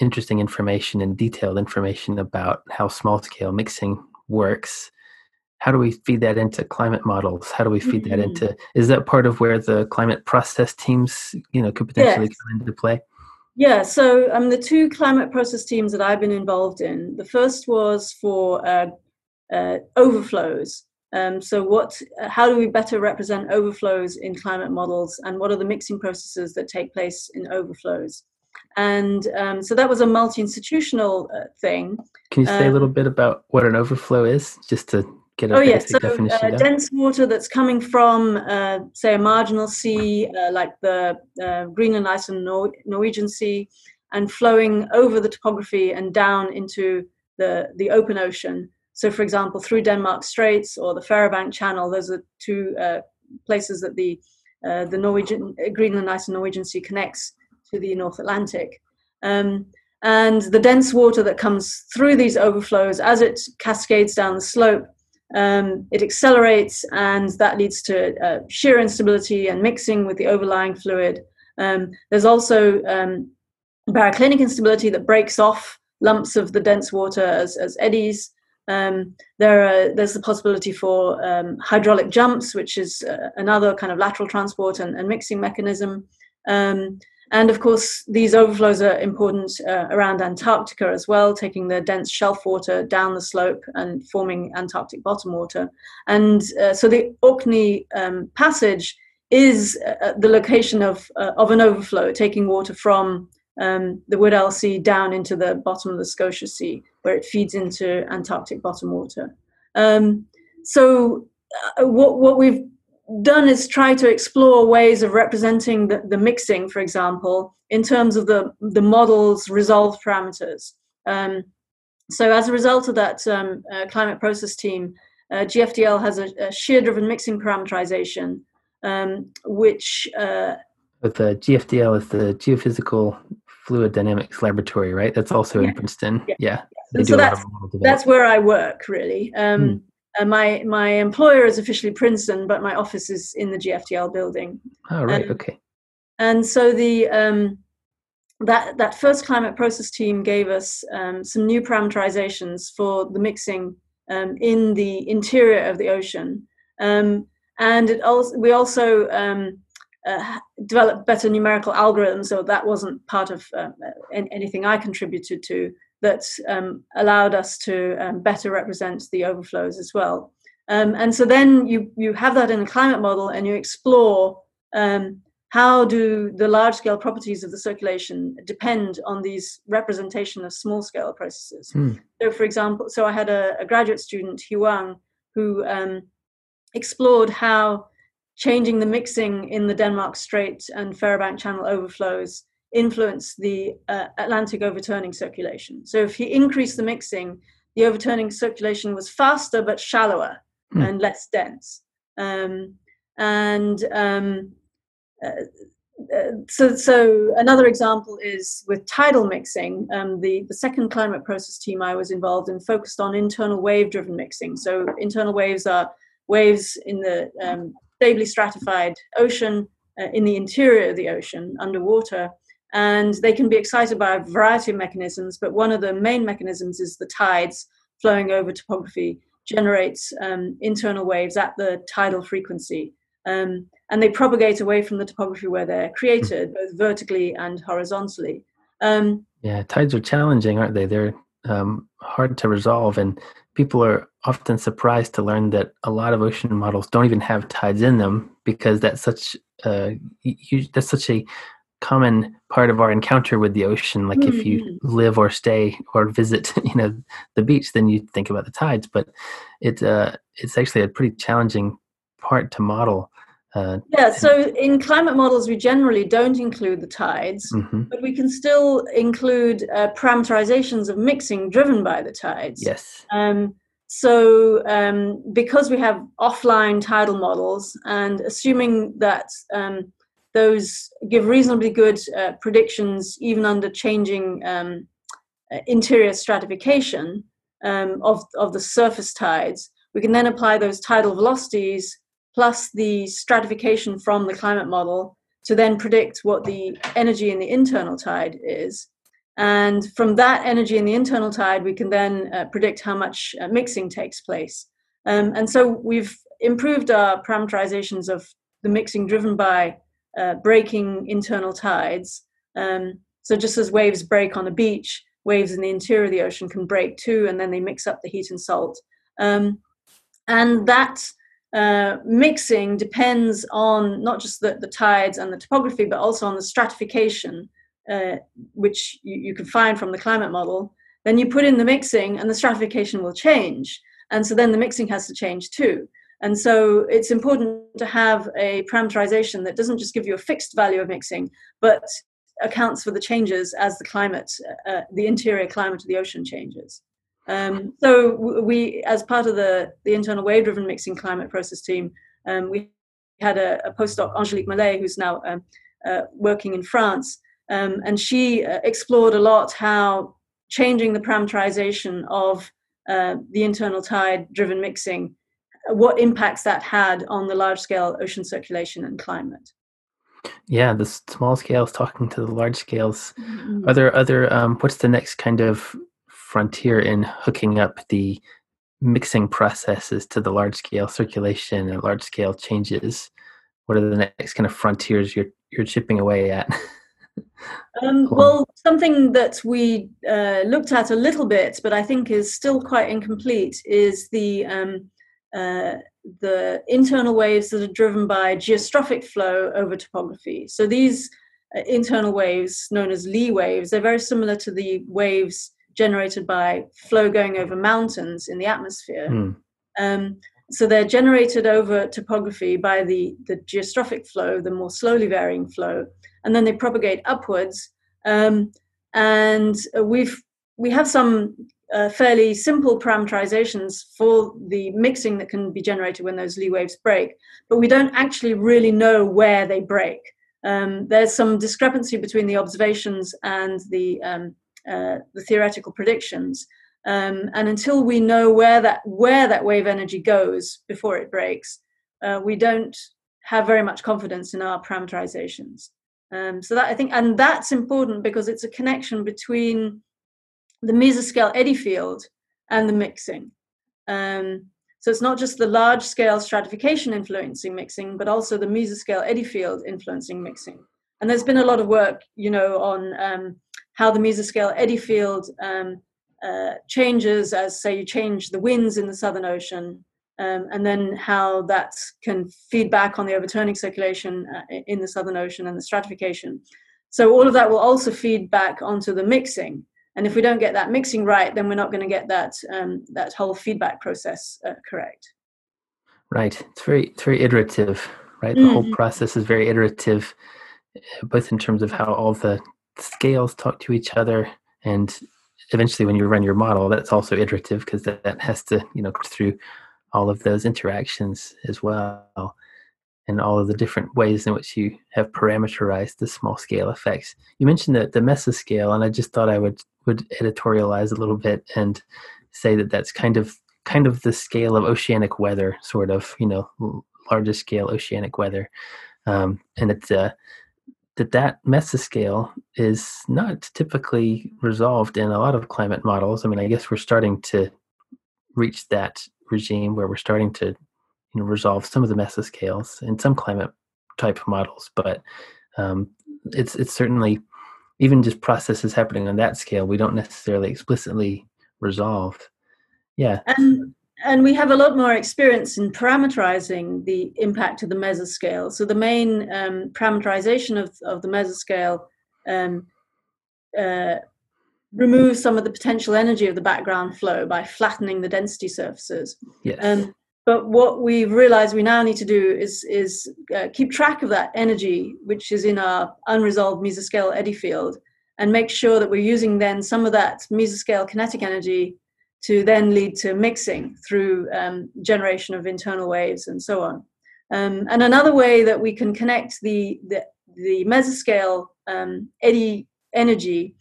interesting information and detailed information about how small scale mixing works how do we feed that into climate models how do we feed mm-hmm. that into is that part of where the climate process teams you know could potentially yes. come into play yeah so um, the two climate process teams that i've been involved in the first was for uh, uh, overflows um, so, what? How do we better represent overflows in climate models, and what are the mixing processes that take place in overflows? And um, so that was a multi-institutional uh, thing. Can you say um, a little bit about what an overflow is, just to get a oh, basic yeah. so, definition? Uh, dense water that's coming from, uh, say, a marginal sea uh, like the uh, Greenland, Iceland, Nor- Norwegian Sea, and flowing over the topography and down into the the open ocean so, for example, through Denmark Straits or the Faroe Bank Channel, those are two uh, places that the uh, the Norwegian Greenland Ice and Norwegian Sea connects to the North Atlantic. Um, and the dense water that comes through these overflows as it cascades down the slope, um, it accelerates, and that leads to uh, shear instability and mixing with the overlying fluid. Um, there's also um, baroclinic instability that breaks off lumps of the dense water as, as eddies. Um, there are, there's the possibility for um, hydraulic jumps, which is uh, another kind of lateral transport and, and mixing mechanism. Um, and of course, these overflows are important uh, around Antarctica as well, taking the dense shelf water down the slope and forming Antarctic bottom water. And uh, so the Orkney um, Passage is uh, the location of, uh, of an overflow, taking water from um, the Weddell Sea down into the bottom of the Scotia Sea, where it feeds into Antarctic bottom water. Um, so, uh, what, what we've done is try to explore ways of representing the, the mixing, for example, in terms of the, the model's resolved parameters. Um, so as a result of that um, uh, climate process team, uh, GFDL has a, a shear-driven mixing parameterization, um, which... Uh, With the GFDL is the Geophysical Fluid Dynamics Laboratory, right? That's also yeah. in Princeton. Yeah. yeah. So that's, that's where I work, really. Um, hmm. Uh, my my employer is officially Princeton, but my office is in the GFDL building. Oh right, okay. And so the um, that that first climate process team gave us um, some new parameterizations for the mixing um, in the interior of the ocean, um, and it also we also um, uh, developed better numerical algorithms. So that wasn't part of uh, anything I contributed to that um, allowed us to um, better represent the overflows as well. Um, and so then you, you have that in a climate model and you explore um, how do the large scale properties of the circulation depend on these representation of small scale processes. Hmm. So for example, so I had a, a graduate student, Huang, who um, explored how changing the mixing in the Denmark Strait and Faroe Bank Channel overflows influence the uh, Atlantic overturning circulation. So if he increased the mixing, the overturning circulation was faster but shallower mm. and less dense. Um, and um, uh, uh, so, so another example is with tidal mixing. Um, the, the second climate process team I was involved in focused on internal wave-driven mixing. So internal waves are waves in the um, stably stratified ocean, uh, in the interior of the ocean, underwater, and they can be excited by a variety of mechanisms, but one of the main mechanisms is the tides flowing over topography generates um, internal waves at the tidal frequency. Um, and they propagate away from the topography where they're created, both vertically and horizontally. Um, yeah, tides are challenging, aren't they? They're um, hard to resolve, and people are often surprised to learn that a lot of ocean models don't even have tides in them because that's such a that's such a common part of our encounter with the ocean like mm-hmm. if you mm-hmm. live or stay or visit you know the beach then you think about the tides but it uh, it's actually a pretty challenging part to model uh, yeah so in climate models we generally don't include the tides mm-hmm. but we can still include uh, parameterizations of mixing driven by the tides yes um, so um, because we have offline tidal models and assuming that um, those give reasonably good uh, predictions even under changing um, uh, interior stratification um, of, of the surface tides. We can then apply those tidal velocities plus the stratification from the climate model to then predict what the energy in the internal tide is. And from that energy in the internal tide, we can then uh, predict how much uh, mixing takes place. Um, and so we've improved our parameterizations of the mixing driven by uh, breaking internal tides. Um, so just as waves break on a beach, waves in the interior of the ocean can break too, and then they mix up the heat and salt. Um, and that uh, mixing depends on not just the, the, tides and the topography, but also on the stratification, uh, which you, you can find from the climate model. Then you put in the mixing, and the stratification will change. And so then the mixing has to change too. And so it's important to have a parameterization that doesn't just give you a fixed value of mixing, but accounts for the changes as the climate, uh, the interior climate of the ocean changes. Um, so we, as part of the, the internal wave-driven mixing climate process team, um, we had a, a, postdoc, Angelique Melet, who's now um, uh, working in France, um, and she uh, explored a lot how changing the parameterization of uh, the internal tide-driven mixing what impacts that had on the large scale ocean circulation and climate. Yeah, the small scales talking to the large scales. Mm-hmm. Are there other? Um, what's the next kind of frontier in hooking up the mixing processes to the large scale circulation and large scale changes, what are the next kind of frontiers you're you're chipping away at? um, well, something that we uh, looked at a little bit, but I think is still quite incomplete, is the um, uh, the internal waves that are driven by geostrophic flow over topography. So these uh, internal waves, known as Lee waves, they're very similar to the waves generated by flow going over mountains in the atmosphere. Mm. Um, so they're generated over topography by the, the geostrophic flow, the more slowly varying flow, and then they propagate upwards. Um, and we've we have some uh, fairly simple parameterizations for the mixing that can be generated when those Lee waves break, but we don't actually really know where they break. Um, there's some discrepancy between the observations and the um, uh, the theoretical predictions. Um, and until we know where that where that wave energy goes before it breaks, uh, we don't have very much confidence in our parameterizations. Um, so that I think, and that's important because it's a connection between the mesoscale eddy field and the mixing. Um, so it's not just the large scale stratification influencing mixing, but also the mesoscale eddy field influencing mixing. And there's been a lot of work, you know, on um, how the mesoscale eddy field um, uh, changes as, say, you change the winds in the Southern Ocean, um, and then how that can feed back on the overturning circulation uh, in the Southern Ocean and the stratification. So all of that will also feed back onto the mixing. And if we don't get that mixing right, then we're not going to get that um, that whole feedback process uh, correct. Right. It's very it's very iterative. Right. The mm-hmm. whole process is very iterative, both in terms of how all the scales talk to each other and eventually when you run your model that's also iterative because that, that has to you know go through all of those interactions as well and all of the different ways in which you have parameterized the small scale effects you mentioned the, the mesoscale and i just thought i would would editorialize a little bit and say that that's kind of kind of the scale of oceanic weather sort of you know largest scale oceanic weather um, and it's uh, that that mesoscale is not typically resolved in a lot of climate models. I mean, I guess we're starting to reach that regime where we're starting to you know resolve some of the mesoscales in some climate type models, but um, it's it's certainly even just processes happening on that scale we don't necessarily explicitly resolve. Yeah. And and we have a lot more experience in parameterizing the impact of the mesoscale. So the main um, parameterization of, of the mesoscale um, uh, removes some of the potential energy of the background flow by flattening the density surfaces. Yes. Um, but what we've realized we now need to do is, is uh, keep track of that energy, which is in our unresolved mesoscale eddy field, and make sure that we're using then some of that mesoscale kinetic energy to then lead to mixing through um, generation of internal waves and so on. Um, and another way that we can connect the, the, the mesoscale um, eddy energy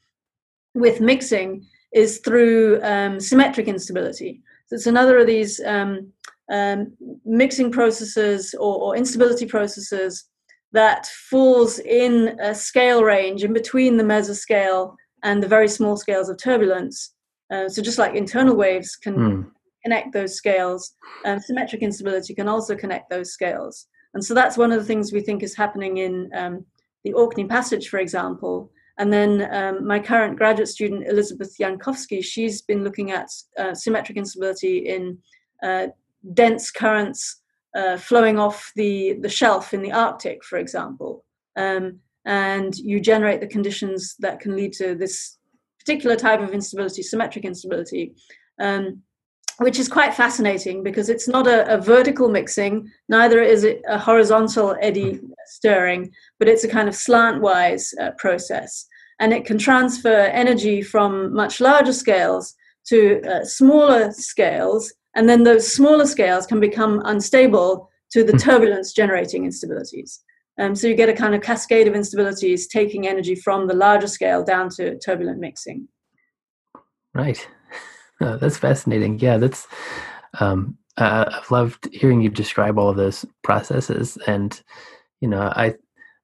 with mixing is through um, symmetric instability. So it's another of these um, um, mixing processes or, or instability processes that falls in a scale range in between the mesoscale and the very small scales of turbulence uh, so just like internal waves can mm. connect those scales, um, symmetric instability can also connect those scales. And so that's one of the things we think is happening in um, the Orkney Passage, for example. And then um, my current graduate student, Elizabeth Yankovsky, she's been looking at uh, symmetric instability in uh, dense currents uh, flowing off the, the shelf in the Arctic, for example. Um, and you generate the conditions that can lead to this particular type of instability, symmetric instability, um, which is quite fascinating because it's not a, a, vertical mixing, neither is it a horizontal eddy stirring, but it's a kind of slantwise uh, process. And it can transfer energy from much larger scales to uh, smaller scales, and then those smaller scales can become unstable to the hmm. turbulence generating instabilities. Um, so you get a kind of cascade of instabilities taking energy from the larger scale down to turbulent mixing. Right. Uh, that's fascinating. Yeah, that's. Um, uh, I've loved hearing you describe all of those processes, and you know, I,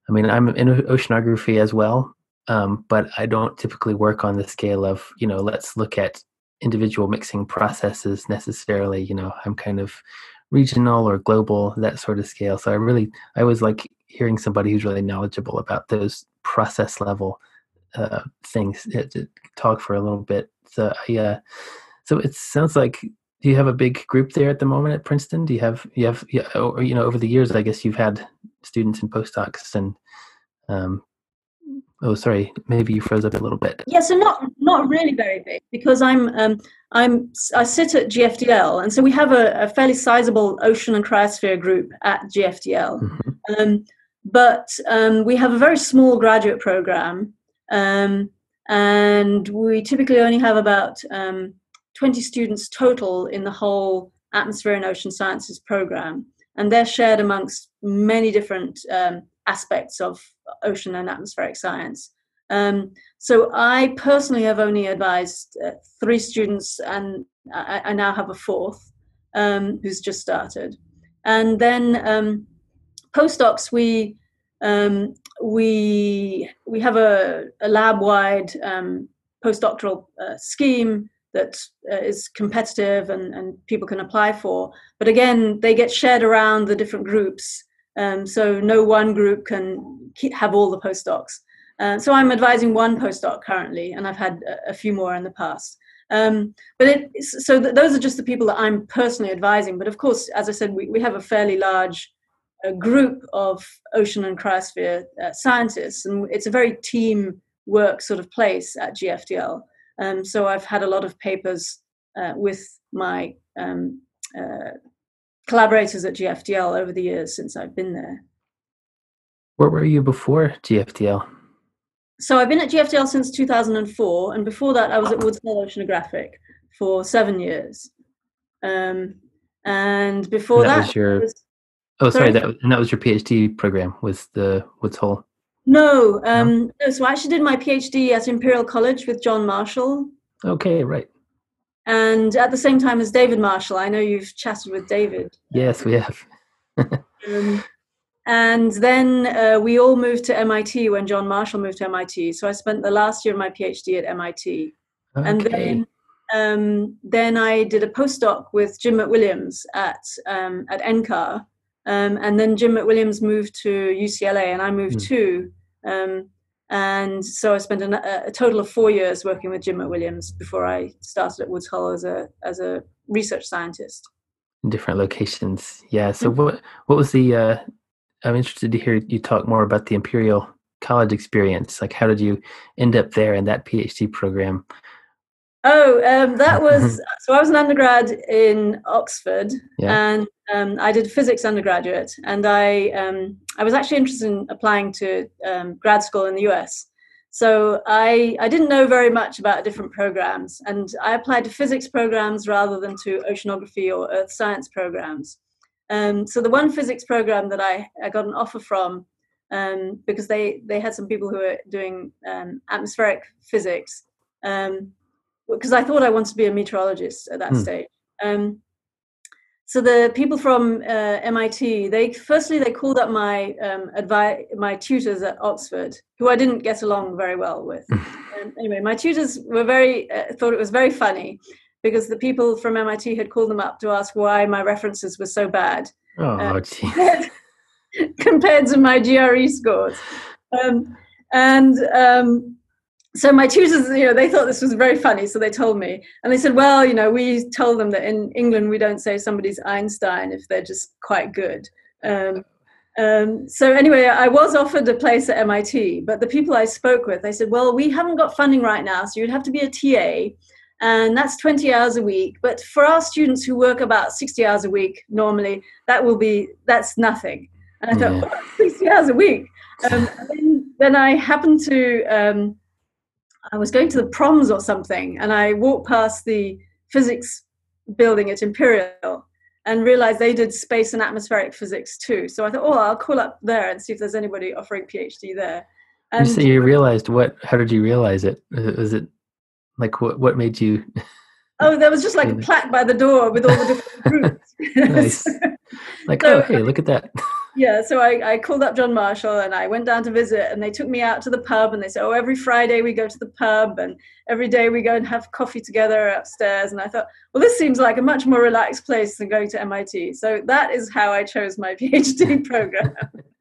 I mean, I'm in oceanography as well, um, but I don't typically work on the scale of you know, let's look at individual mixing processes necessarily. You know, I'm kind of regional or global, that sort of scale. So I really, I was like hearing somebody who's really knowledgeable about those process level uh, things to, to talk for a little bit. So yeah, uh, so it sounds like do you have a big group there at the moment at Princeton? Do you have you have you know over the years I guess you've had students and postdocs and um, oh sorry maybe you froze up a little bit. Yeah, so not not really very big because I'm um, I'm I sit at GFDL and so we have a, a fairly sizable ocean and cryosphere group at GFDL. Mm-hmm. Um, but um, we have a very small graduate program um, and we typically only have about um, 20 students total in the whole atmosphere and ocean sciences program. And they're shared amongst many different um, aspects of ocean and atmospheric science. Um, so I personally have only advised uh, three students, and I, I, now have a fourth um, who's just started. And then um, postdocs, we um, we we have a, a lab-wide um, postdoctoral uh, scheme that uh, is competitive and, and people can apply for. But again, they get shared around the different groups, um, so no one group can have all the postdocs. Uh, so I'm advising one postdoc currently, and I've had a, few more in the past. Um, but it, so th- those are just the people that I'm personally advising. But of course, as I said, we, we have a fairly large a group of ocean and cryosphere uh, scientists, and it's a very team work sort of place at GFDL. Um, so I've had a lot of papers uh, with my um, uh, collaborators at GFDL over the years since I've been there. Where were you before GFDL? So I've been at GFDL since 2004, and before that I was at Woods Hole Oceanographic for seven years. Um, and before that, that was your was, Oh, sorry, sorry that and that was your PhD program with the Woods Hole. No, um, no? no. So I actually did my PhD at Imperial College with John Marshall. Okay, right. And at the same time as David Marshall, I know you've chatted with David. Yes, we have. um, and then uh, we all moved to MIT when John Marshall moved to MIT. So I spent the last year of my PhD at MIT. Okay. And then um, then I did a postdoc with Jim McWilliams at um, at NCAR, um, and then Jim McWilliams moved to UCLA, and I moved mm. too. And so I spent a, a, total of four years working with Jim McWilliams before I started at Woods Hole as a as a research scientist. In different locations, yeah. So mm-hmm. what what was the? Uh, I'm interested to hear you talk more about the Imperial College experience. Like, how did you end up there in that PhD program? Oh, um, that was so. I was an undergrad in Oxford, yeah. and um, I did physics undergraduate, and I um, I was actually interested in applying to um, grad school in the US. So I I didn't know very much about different programs, and I applied to physics programs rather than to oceanography or earth science programs. Um, so the one physics program that I, I got an offer from um, because they they had some people who were doing atmospheric physics because I thought I wanted to be a meteorologist at that mm. stage. Um, so the people from uh, MIT, they firstly they called up my um, advi- my tutors at Oxford, who I didn't get along very well with. um, anyway, my tutors were very uh, thought it was very funny because the people from MIT had called them up to ask why my references were so bad oh, uh, compared, compared, to my GRE scores. Um, and um, so my tutors, you know, they thought this was very funny, so they told me, and they said, "Well, you know, we told them that in England we don't say somebody's Einstein if they're just quite good." Um, um, so anyway, I was offered a place at MIT, but the people I spoke with, they said, "Well, we haven't got funding right now, so you'd have to be a TA, and that's 20 hours a week. But for our students who work about 60 hours a week normally, that will be that's nothing." And I thought, yeah. 60 hours a week. Um, then, then, I happened to um, I was going to the proms or something, and I walked past the physics building at Imperial and realized they did space and atmospheric physics too. So I thought, oh, I'll call up there and see if there's anybody offering PhD there. And you you realized what? How did you realize it? Was it like what? What made you? Oh, there was just like a plaque by the door with all the different groups. nice. Like, so, oh, hey, look at that. Yeah, so I, I called up John Marshall and I went down to visit, and they took me out to the pub, and they said, "Oh, every Friday we go to the pub, and every day we go and have coffee together upstairs." And I thought, well, this seems like a much more relaxed place than going to MIT. So that is how I chose my PhD program.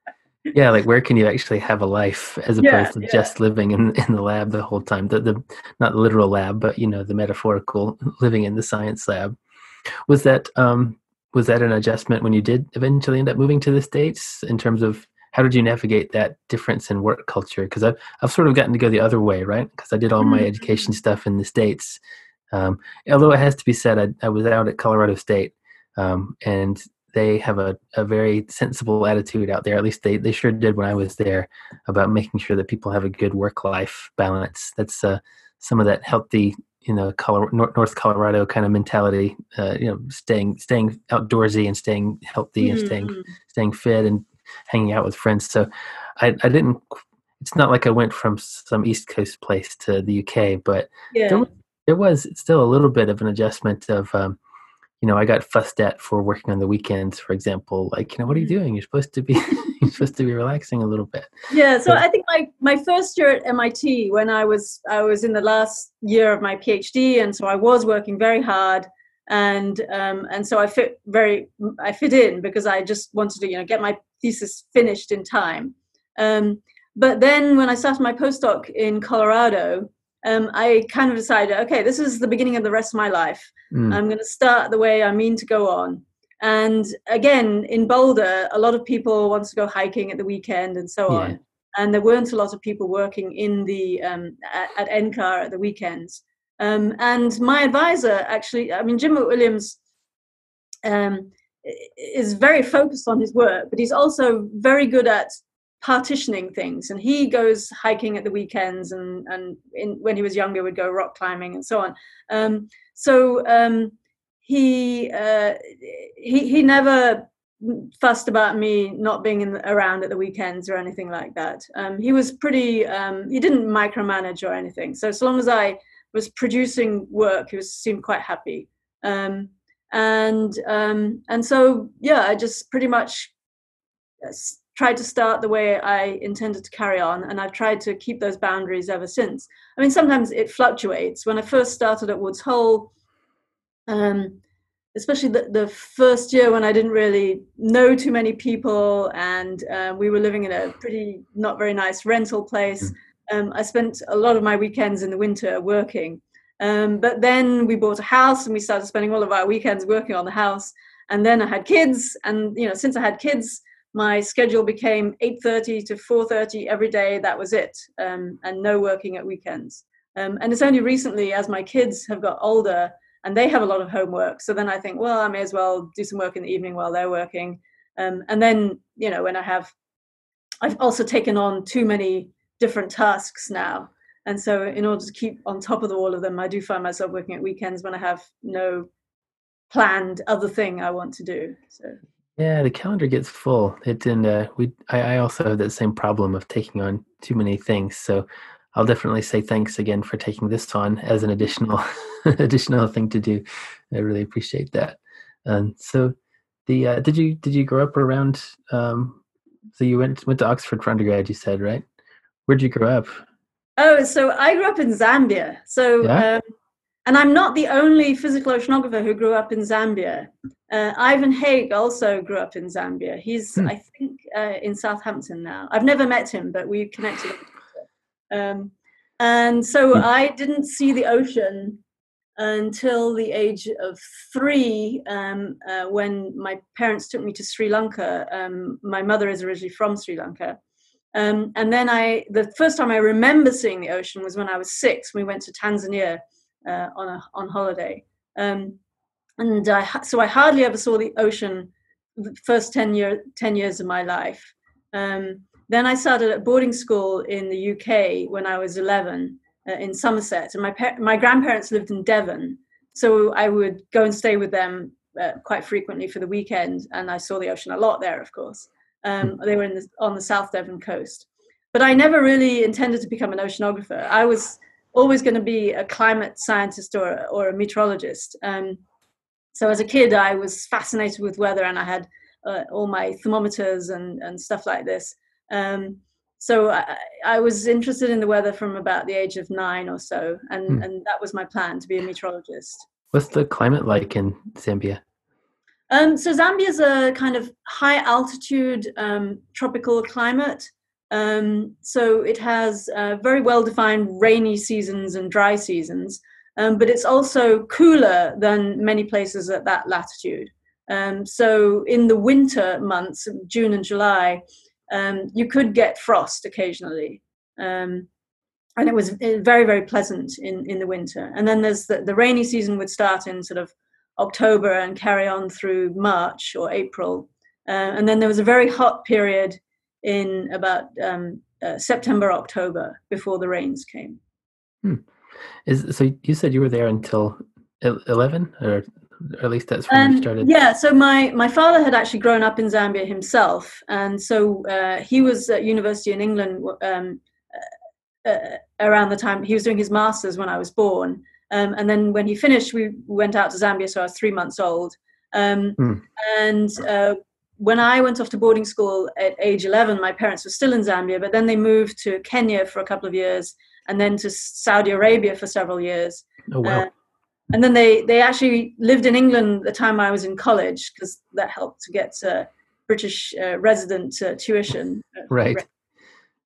yeah, like where can you actually have a life as opposed Yeah, to yeah. just living in in the lab the whole time? The the not the literal lab, but you know the metaphorical living in the science lab. Was that um was that an adjustment when you did eventually end up moving to the states in terms of how did you navigate that difference in work culture? Because I've I've sort of gotten to go the other way, right? Because I did all my Mhm. education stuff in the states. Um, although it has to be said, I, I was out at Colorado State, um, and they have a, a very sensible attitude out there. At least they, they sure did when I was there about making sure that people have a good work life balance. That's uh, some of that healthy, you know, Colorado, North Colorado kind of mentality. Uh, you know, staying staying outdoorsy and staying healthy and staying Mhm. staying fit and hanging out with friends. So I, I didn't. It's not like I went from some East Coast place to the UK, but Yeah. there was, there was still a little bit of an adjustment of um, you know i got fussed at for working on the weekends for example like you know what are you Mhm. doing you're supposed to be you're supposed to be relaxing a little bit Yeah, so But- I think my, my first year at MIT, when I was I was in the last year of my PhD, and so I was working very hard, and um, and so I fit very I fit in because I just wanted to you know get my thesis finished in time. Um, but then when I started my postdoc in Colorado, um, I kind of decided, okay, this is the beginning of the rest of my life. Mm, I'm going to start the way I mean to go on. And again, in Boulder, a lot of people want to go hiking at the weekend and so Yeah. on. And there weren't a lot of people working in the um, at, at NCAR at the weekends. Um, and my advisor, actually, I mean, Jim McWilliams um, is very focused on his work, but he's also very good at partitioning things. And he goes hiking at the weekends, and and in, when he was younger, would go rock climbing and so on. Um, so um, he uh, he he never fussed about me not being in, around at the weekends or anything like that. Um, he was pretty. Um, he didn't micromanage or anything. So as long as I was producing work, he was seemed quite happy. Um, and um, and so yeah, I just pretty much uh, tried to start the way I intended to carry on, and I've tried to keep those boundaries ever since. I mean, sometimes it fluctuates. When I first started at Woods Hole, um, especially the, the first year when I didn't really know too many people, and uh, we were living in a pretty not very nice rental place. Um, I spent a lot of my weekends in the winter working. Um, but then we bought a house and we started spending all of our weekends working on the house. And then I had kids, and you know, since I had kids, my schedule became 8:30 to 4:30 every day. That was it, um, and no working at weekends. Um, and it's only recently, as my kids have got older and they have a lot of homework, so then I think, well, I may as well do some work in the evening while they're working. Um, and then, you know, when I have, I've also taken on too many different tasks now. And so, in order to keep on top of all of them, I do find myself working at weekends when I have no planned other thing I want to do. So, yeah the calendar gets full it and uh, we I, I also have that same problem of taking on too many things so i'll definitely say thanks again for taking this on as an additional additional thing to do i really appreciate that and so the uh, did you did you grow up around um so you went went to oxford for undergrad you said right where'd you grow up oh, so I grew up in Zambia. So, Yeah? um, and I'm not the only physical oceanographer who grew up in Zambia. Uh, Ivan Haigh also grew up in Zambia. He's, Hmm. I think, uh, in Southampton now. I've never met him, but we connected. Um, and so Hmm. I didn't see the ocean until the age of three um, uh, when my parents took me to Sri Lanka. Um, my mother is originally from Sri Lanka. Um, and then I, the first time I remember seeing the ocean was when I was six. We went to Tanzania uh, on a on holiday, um, and I, so I hardly ever saw the ocean the first 10, year, 10 years of my life. Um, then I started at boarding school in the UK when I was 11 uh, in Somerset, and my par- my grandparents lived in Devon, so I would go and stay with them uh, quite frequently for the weekend, and I saw the ocean a lot there, of course. Um, they were in the, on the South Devon coast, but I never really intended to become an oceanographer. I was always going to be a climate scientist or or a meteorologist. Um, so as a kid, I was fascinated with weather, and I had uh, all my thermometers and and stuff like this. Um, so I, I, was interested in the weather from about the age of nine or so, and hmm. and that was my plan to be a meteorologist. What's the climate like in Zambia? Um, so Zambia is a kind of high altitude um, tropical climate. Um, so it has uh, very well defined rainy seasons and dry seasons, um, but it's also cooler than many places at that latitude. Um, so in the winter months, June and July, um, you could get frost occasionally. and it was uh, very, very pleasant in, in the winter. And then there's the, the rainy season would start in sort of October and carry on through March or April. Uh, and then there was a very hot period in about um, uh, September, October before the rains came. Hmm. Is so you said you were there until eleven, or, or at least that's when um, you started. Yeah. So my my father had actually grown up in Zambia himself, and so uh, he was at university in England um, uh, uh, around the time he was doing his masters when I was born. Um, and then when he finished, we went out to Zambia, so I was three months old. Um, mm. And uh, when I went off to boarding school at age 11, my parents were still in Zambia, but then they moved to Kenya for a couple of years and then to Saudi Arabia for several years. Oh, wow. Uh, and then they, they actually lived in England the time I was in college because that helped to get uh, British uh, resident uh, tuition. Right.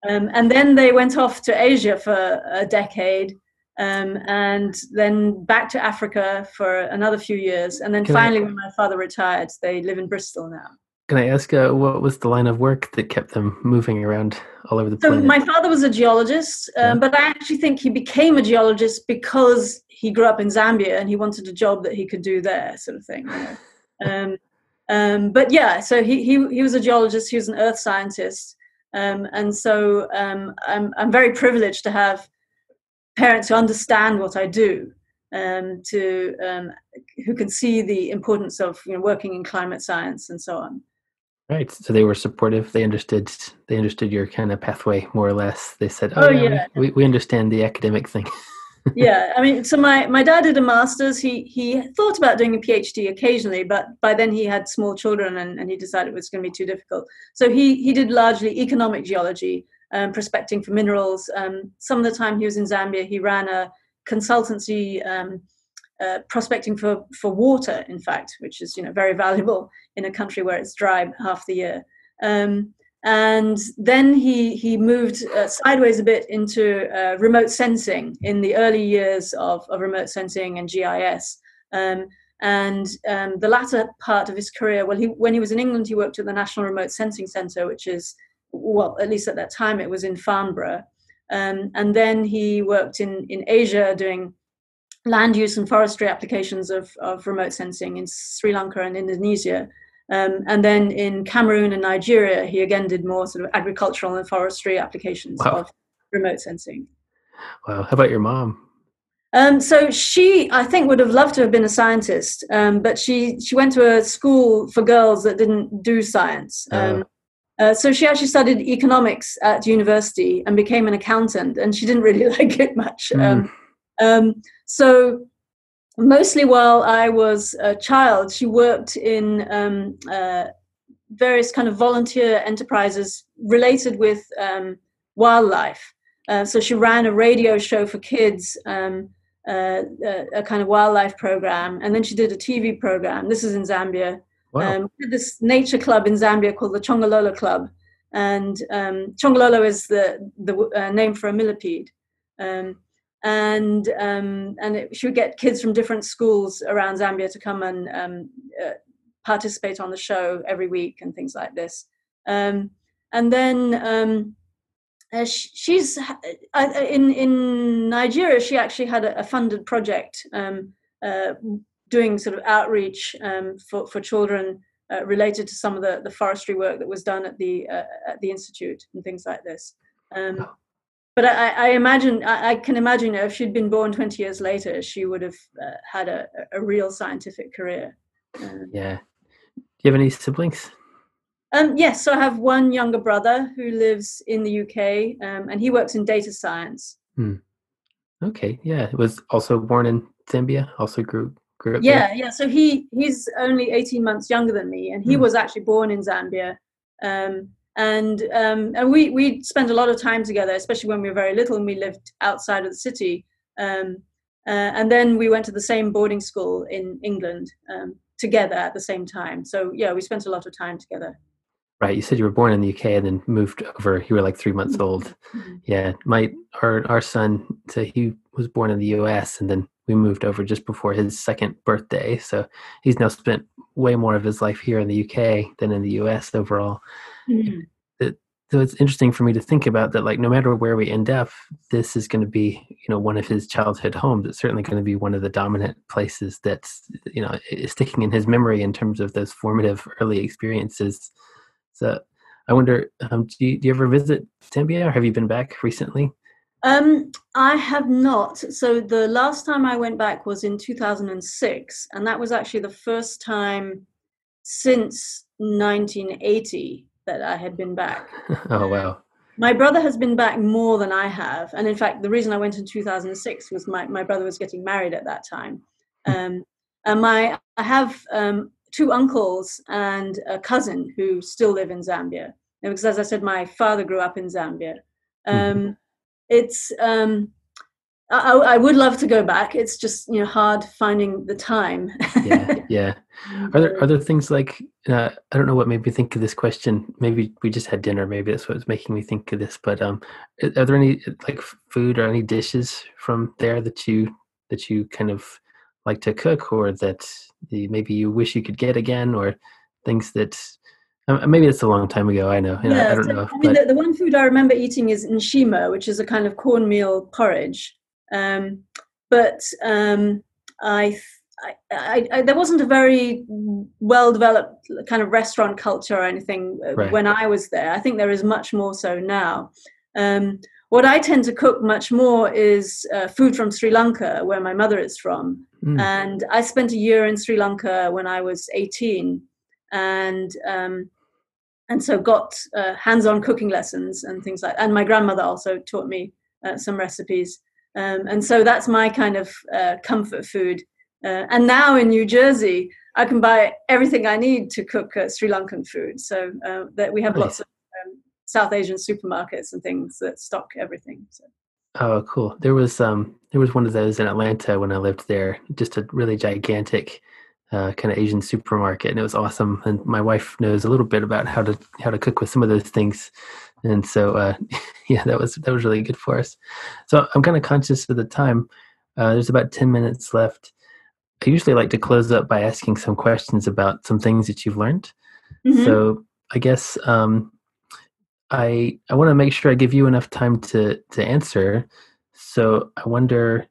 Um, and then they went off to Asia for a decade um, and then back to Africa for another few years. And then Can finally, I, when my father retired, they live in Bristol now. Can I ask uh, what was the line of work that kept them moving around all over the place? so planet? my father was a geologist, um, yeah. but I actually think he became a geologist because he grew up in Zambia and he wanted a job that he could do there, sort of thing. You know? um, um, but yeah, so he, he he was a geologist. He was an earth scientist, um, and so um, I'm I'm very privileged to have parents who understand what I do, um, to um, who can see the importance of you know, working in climate science and so on. Right. So they were supportive. They understood. They understood your kind of pathway more or less. They said, "Oh, oh yeah, yeah. We, we understand the academic thing." yeah, I mean, so my my dad did a master's. He he thought about doing a PhD occasionally, but by then he had small children, and, and he decided it was going to be too difficult. So he he did largely economic geology, um, prospecting for minerals. Um, some of the time he was in Zambia, he ran a consultancy um, uh, prospecting for, for water, in fact, which is you know very valuable in a country where it's dry half the year. Um, and then he he moved uh, sideways a bit into uh, remote sensing in the early years of, of remote sensing and GIS. Um, and um, the latter part of his career, well, he, when he was in England, he worked at the National Remote Sensing Centre, which is well, at least at that time, it was in Farnborough. Um, and then he worked in, in Asia doing land use and forestry applications of, of remote sensing in Sri Lanka and Indonesia. Um, and then in Cameroon and Nigeria, he again did more sort of agricultural and forestry applications wow. of remote sensing. Wow. How about your mom? Um, so she, I think, would have loved to have been a scientist, um, but she she went to a school for girls that didn't do science. Um, uh, so she actually studied economics at university and became an accountant, and she didn't really like it much. Mm. Um, so mostly while I was a child, she worked in um, uh, various kind of volunteer enterprises related with um, wildlife. Uh, so she ran a radio show for kids. Um, uh, a, a, kind of wildlife program, and then she did a TV program. This is in Zambia, Wow. Um, this nature club in Zambia called the Chongololo Club, and um, Chongololo is the the uh, name for a millipede. Um, and um, and it, she would get kids from different schools around Zambia to come and um, uh, participate on the show every week and things like this. Um, and then um, uh, she's uh, in in Nigeria. She actually had a, a funded project um, uh, doing sort of outreach um, for, for children uh, related to some of the, the forestry work that was done at the uh, at the institute and things like this. Um, but I, I imagine I, I, can imagine if she'd been born 20 years later, she would have uh, had a, a real scientific career. Um, yeah. Do you have any siblings? Um, yes, so I have one younger brother who lives in the UK, um, and he works in data science. Hmm. Okay, yeah, was also born in Zambia. Also grew grew up yeah there? yeah so he he's only 18 months younger than me and he Mm. was actually born in zambia um, and um, and we we spent a lot of time together especially when we were very little and we lived outside of the city um, uh, and then we went to the same boarding school in england um, together at the same time so yeah we spent a lot of time together Right. You said you were born in the UK and then moved over. You were like three months old. Mhm. Yeah. My our our son, so he was born in the US and then we moved over just before his second birthday. So he's now spent way more of his life here in the UK than in the US overall. Mhm. So it's interesting for me to think about that like no matter where we end up, this is going to be, you know, one of his childhood homes. It's certainly going to be one of the dominant places that's, you know, is sticking in his memory in terms of those formative early experiences. So I wonder, um, do, you, do you ever visit Zambia or have you been back recently? Um, I have not. So the last time I went back was in 2006, and that was actually the first time since 1980 that I had been back. oh, wow. My brother has been back more than I have, and in fact, the reason I went in 2006 was my, my brother was getting married at that time. Um, and my I have um, two uncles and a cousin who still live in Zambia. And because, as I said, my father grew up in Zambia. Um, It's um, I, I would love to go back. It's just you know hard finding the time. Yeah, yeah. Are there are there things like uh, I don't know what made me think of this question. Maybe we just had dinner. Maybe that's what's making me think of this. But um, are there any like food or any dishes from there that you that you kind of like to cook, or that the, maybe you wish you could get again, or things that uh, maybe it's a long time ago. I know. and I, I don't so, know. I mean, the, the one food I remember eating is nshima, which is a kind of cornmeal porridge. Um, but um, I, I, I, I, there wasn't a very well developed kind of restaurant culture or anything uh, Right. when I was there. I think there is much more so now. Um, what I tend to cook much more is uh, food from Sri Lanka, where my mother is from. mm, And I spent a year in Sri Lanka when I was 18, and um, and so got uh, hands-on cooking lessons and things like. And my grandmother also taught me uh, some recipes, um, and so that's my kind of uh, comfort food. Uh, and now in New Jersey, I can buy everything I need to cook uh, Sri Lankan food. So uh, that we have Nice. lots of um, South Asian supermarkets and things that stock everything. So. Oh, cool. There was um there was one of those in Atlanta when I lived there, just a really gigantic uh, kind of Asian supermarket, and it was awesome. And my wife knows a little bit about how to how to cook with some of those things, and so uh, yeah, that was that was really good for us. So I'm kind of conscious of the time. Uh, there's about ten minutes left. I usually like to close up by asking some questions about some things that you've learned. Mhm. So I guess um, I I want to make sure I give you enough time to to answer. So I wonder,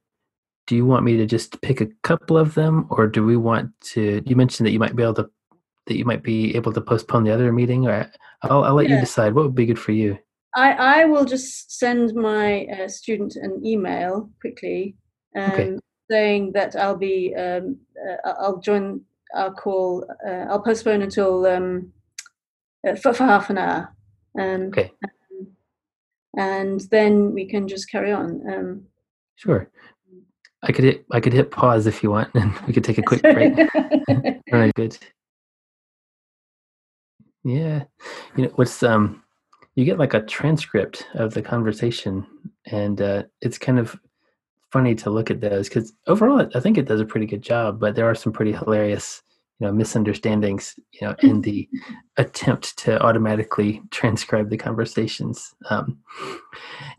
do you want me to just pick a couple of them, or do we want to? You mentioned that you might be able to that you might be able to postpone the other meeting, or I'll I'll let you decide what would be good for you. I, I will just send my uh, student an email quickly um, Okay. saying that I'll be um, uh, I'll join our call. Uh, I'll postpone until um, uh, for, for half an hour, um, Okay, and then we can just carry on. Um, sure. I could hit I could hit pause if you want, and we could take a quick break. All right, good. Yeah, you know what's um, you get like a transcript of the conversation, and uh, it's kind of funny to look at those because overall, I think it does a pretty good job. But there are some pretty hilarious, you know, misunderstandings, you know, in the attempt to automatically transcribe the conversations. Um,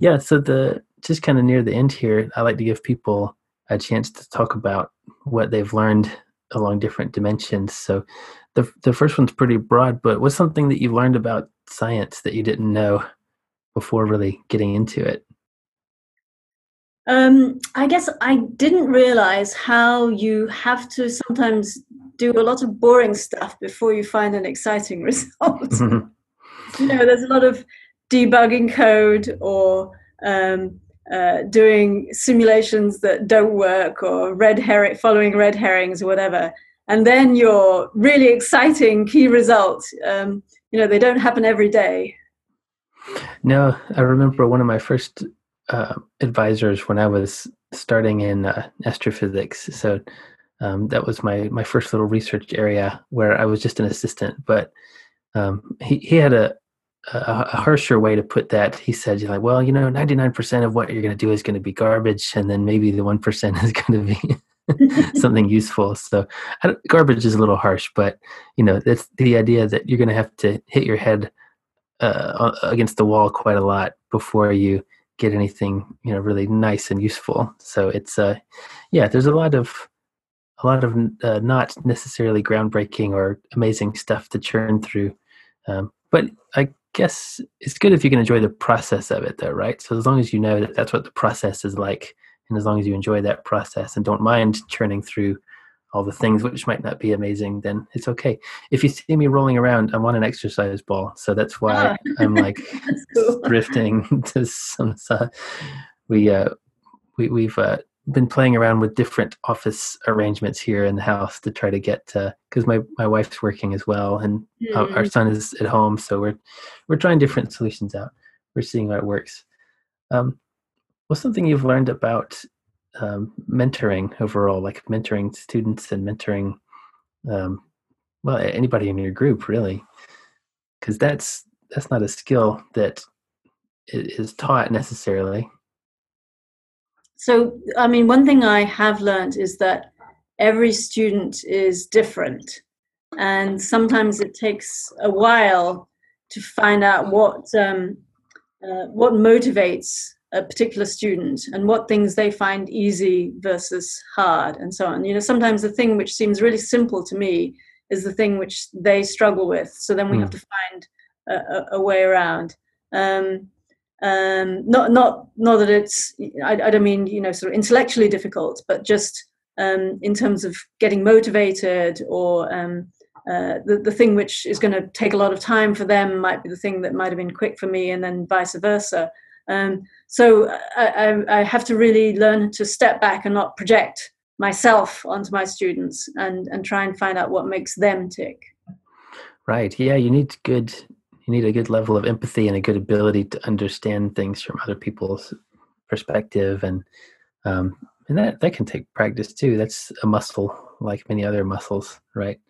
yeah, so the just kind of near the end here, I like to give people a chance to talk about what they've learned along different dimensions. So the the first one's pretty broad, but what's something that you learned about science that you didn't know before really getting into it? Um, I guess I didn't realize how you have to sometimes do a lot of boring stuff before you find an exciting result. you know, there's a lot of debugging code or um, uh, doing simulations that don't work or red herring, following red herrings or whatever. And then your really exciting key result, um, you know, they don't happen every day. No, I remember one of my first uh, advisors when I was starting in uh, astrophysics. So Um, that was my my first little research area where I was just an assistant. But um, he he had a, a, a harsher way to put that. He said, "You're like, well, you know, ninety nine percent of what you're going to do is going to be garbage, and then maybe the one percent is going to be." something useful. So garbage is a little harsh, but you know, it's the idea that you're going to have to hit your head uh, against the wall quite a lot before you get anything you know really nice and useful. So it's uh, yeah, there's a lot of a lot of uh, not necessarily groundbreaking or amazing stuff to churn through, um, but I guess it's good if you can enjoy the process of it, though, right? So as long as you know that that's what the process is like, and as long as you enjoy that process and don't mind churning through all the things which might not be amazing, then it's okay. If you see me rolling around, I'm on an exercise ball, so that's why oh. I'm like cool. drifting to some. Uh, we uh, we we've uh, been playing around with different office arrangements here in the house to try to get to because my my wife's working as well, and mm. our, our, mm. son is at home, so we're we're trying different solutions out. We're seeing what works. Um, what's something you've learned about um, mentoring overall, like mentoring students and mentoring, um, well, anybody in your group really, because that's that's not a skill that is taught necessarily. So, I mean, one thing I have learned is that every student is different, and sometimes it takes a while to find out what um, uh, what motivates a particular student and what things they find easy versus hard and so on. You know sometimes the thing which seems really simple to me is the thing which they struggle with. So then we mm. have to find a, a way around. Um, um, not not not that it's I, I, don't mean you know sort of intellectually difficult but just um, in terms of getting motivated or um, uh, the, the thing which is going to take a lot of time for them might be the thing that might have been quick for me and then vice versa um, so I, I, have to really learn to step back and not project myself onto my students and, and try and find out what makes them tick. Right. Yeah, you need good you need a good level of empathy and a good ability to understand things from other people's perspective and um, and that that can take practice too. That's a muscle like many other muscles, right?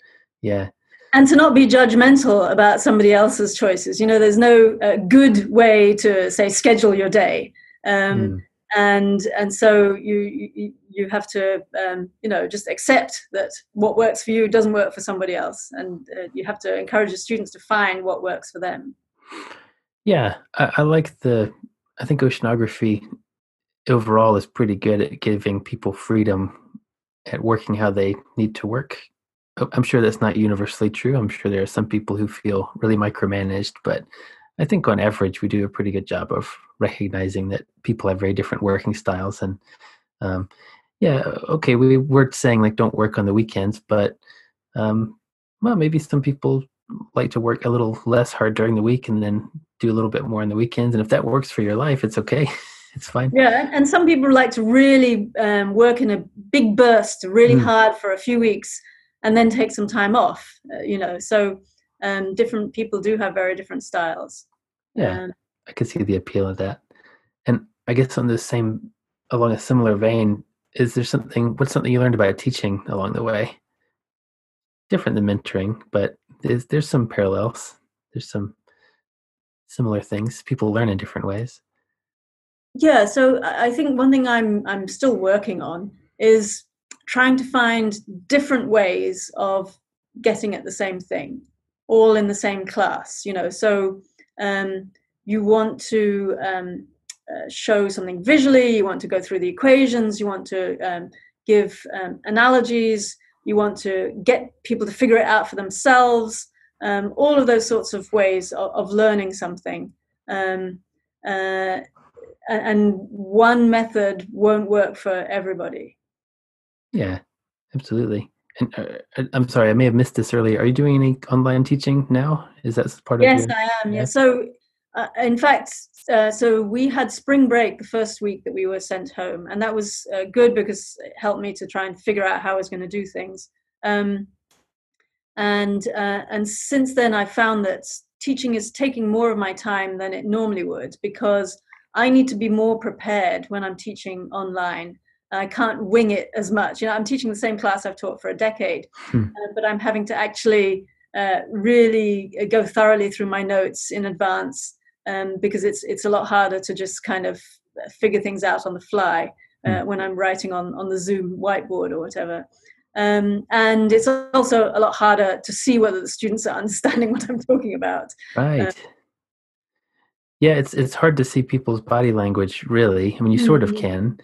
Yeah and to not be judgmental about somebody else's choices you know there's no uh, good way to say schedule your day um, mm. And and so you you, you have to um, you know just accept that what works for you doesn't work for somebody else. And uh, you have to encourage the students to find what works for them. Yeah I, I like the i think oceanography overall is pretty good at giving people freedom at working how they need to work. I'm sure that's not universally true. I'm sure there are some people who feel really micromanaged, but I think on average we do a pretty good job of recognizing that people have very different working styles. And um, yeah, okay, we were saying like don't work on the weekends, but um, well, maybe some people like to work a little less hard during the week and then do a little bit more on the weekends. And if that works for your life, it's okay. it's fine. Yeah, and some people like to really um, work in a big burst, really mm. hard for a few weeks and then take some time off uh, you know so um, different people do have very different styles yeah um, i can see the appeal of that. And i guess on the same along a similar vein is there something what's something you learned about teaching along the way? Different than mentoring but there's, there's some parallels. There's some similar things. People learn in different ways. Yeah so i think one thing i'm i'm still working on is trying to find different ways of getting at the same thing, all in the same class. You know, so um, you want to um, uh, show something visually, you want to go through the equations, you want to um, give um, analogies, you want to get people to figure it out for themselves. Um, all of those sorts of ways of, of learning something. Um, uh, and one method won't work for everybody. Yeah, absolutely. And uh, I'm sorry, I may have missed this earlier. Are you doing any online teaching now? Is that part yes, of? Yes, I am. Yeah. So, uh, in fact, uh, so we had spring break the first week that we were sent home, and that was uh, good because it helped me to try and figure out how I was going to do things. Um, and uh, and since then, I found that teaching is taking more of my time than it normally would because I need to be more prepared when I'm teaching online I can't wing it as much. You know, I'm teaching the same class I've taught for a decade, hmm. uh, but I'm having to actually uh, really go thoroughly through my notes in advance um, because it's it's a lot harder to just kind of figure things out on the fly uh, hmm. when I'm writing on on the Zoom whiteboard or whatever. Um, and it's also a lot harder to see whether the students are understanding what I'm talking about. Right. Uh, yeah, it's it's hard to see people's body language. Really, I mean, you sort of mm-hmm. can,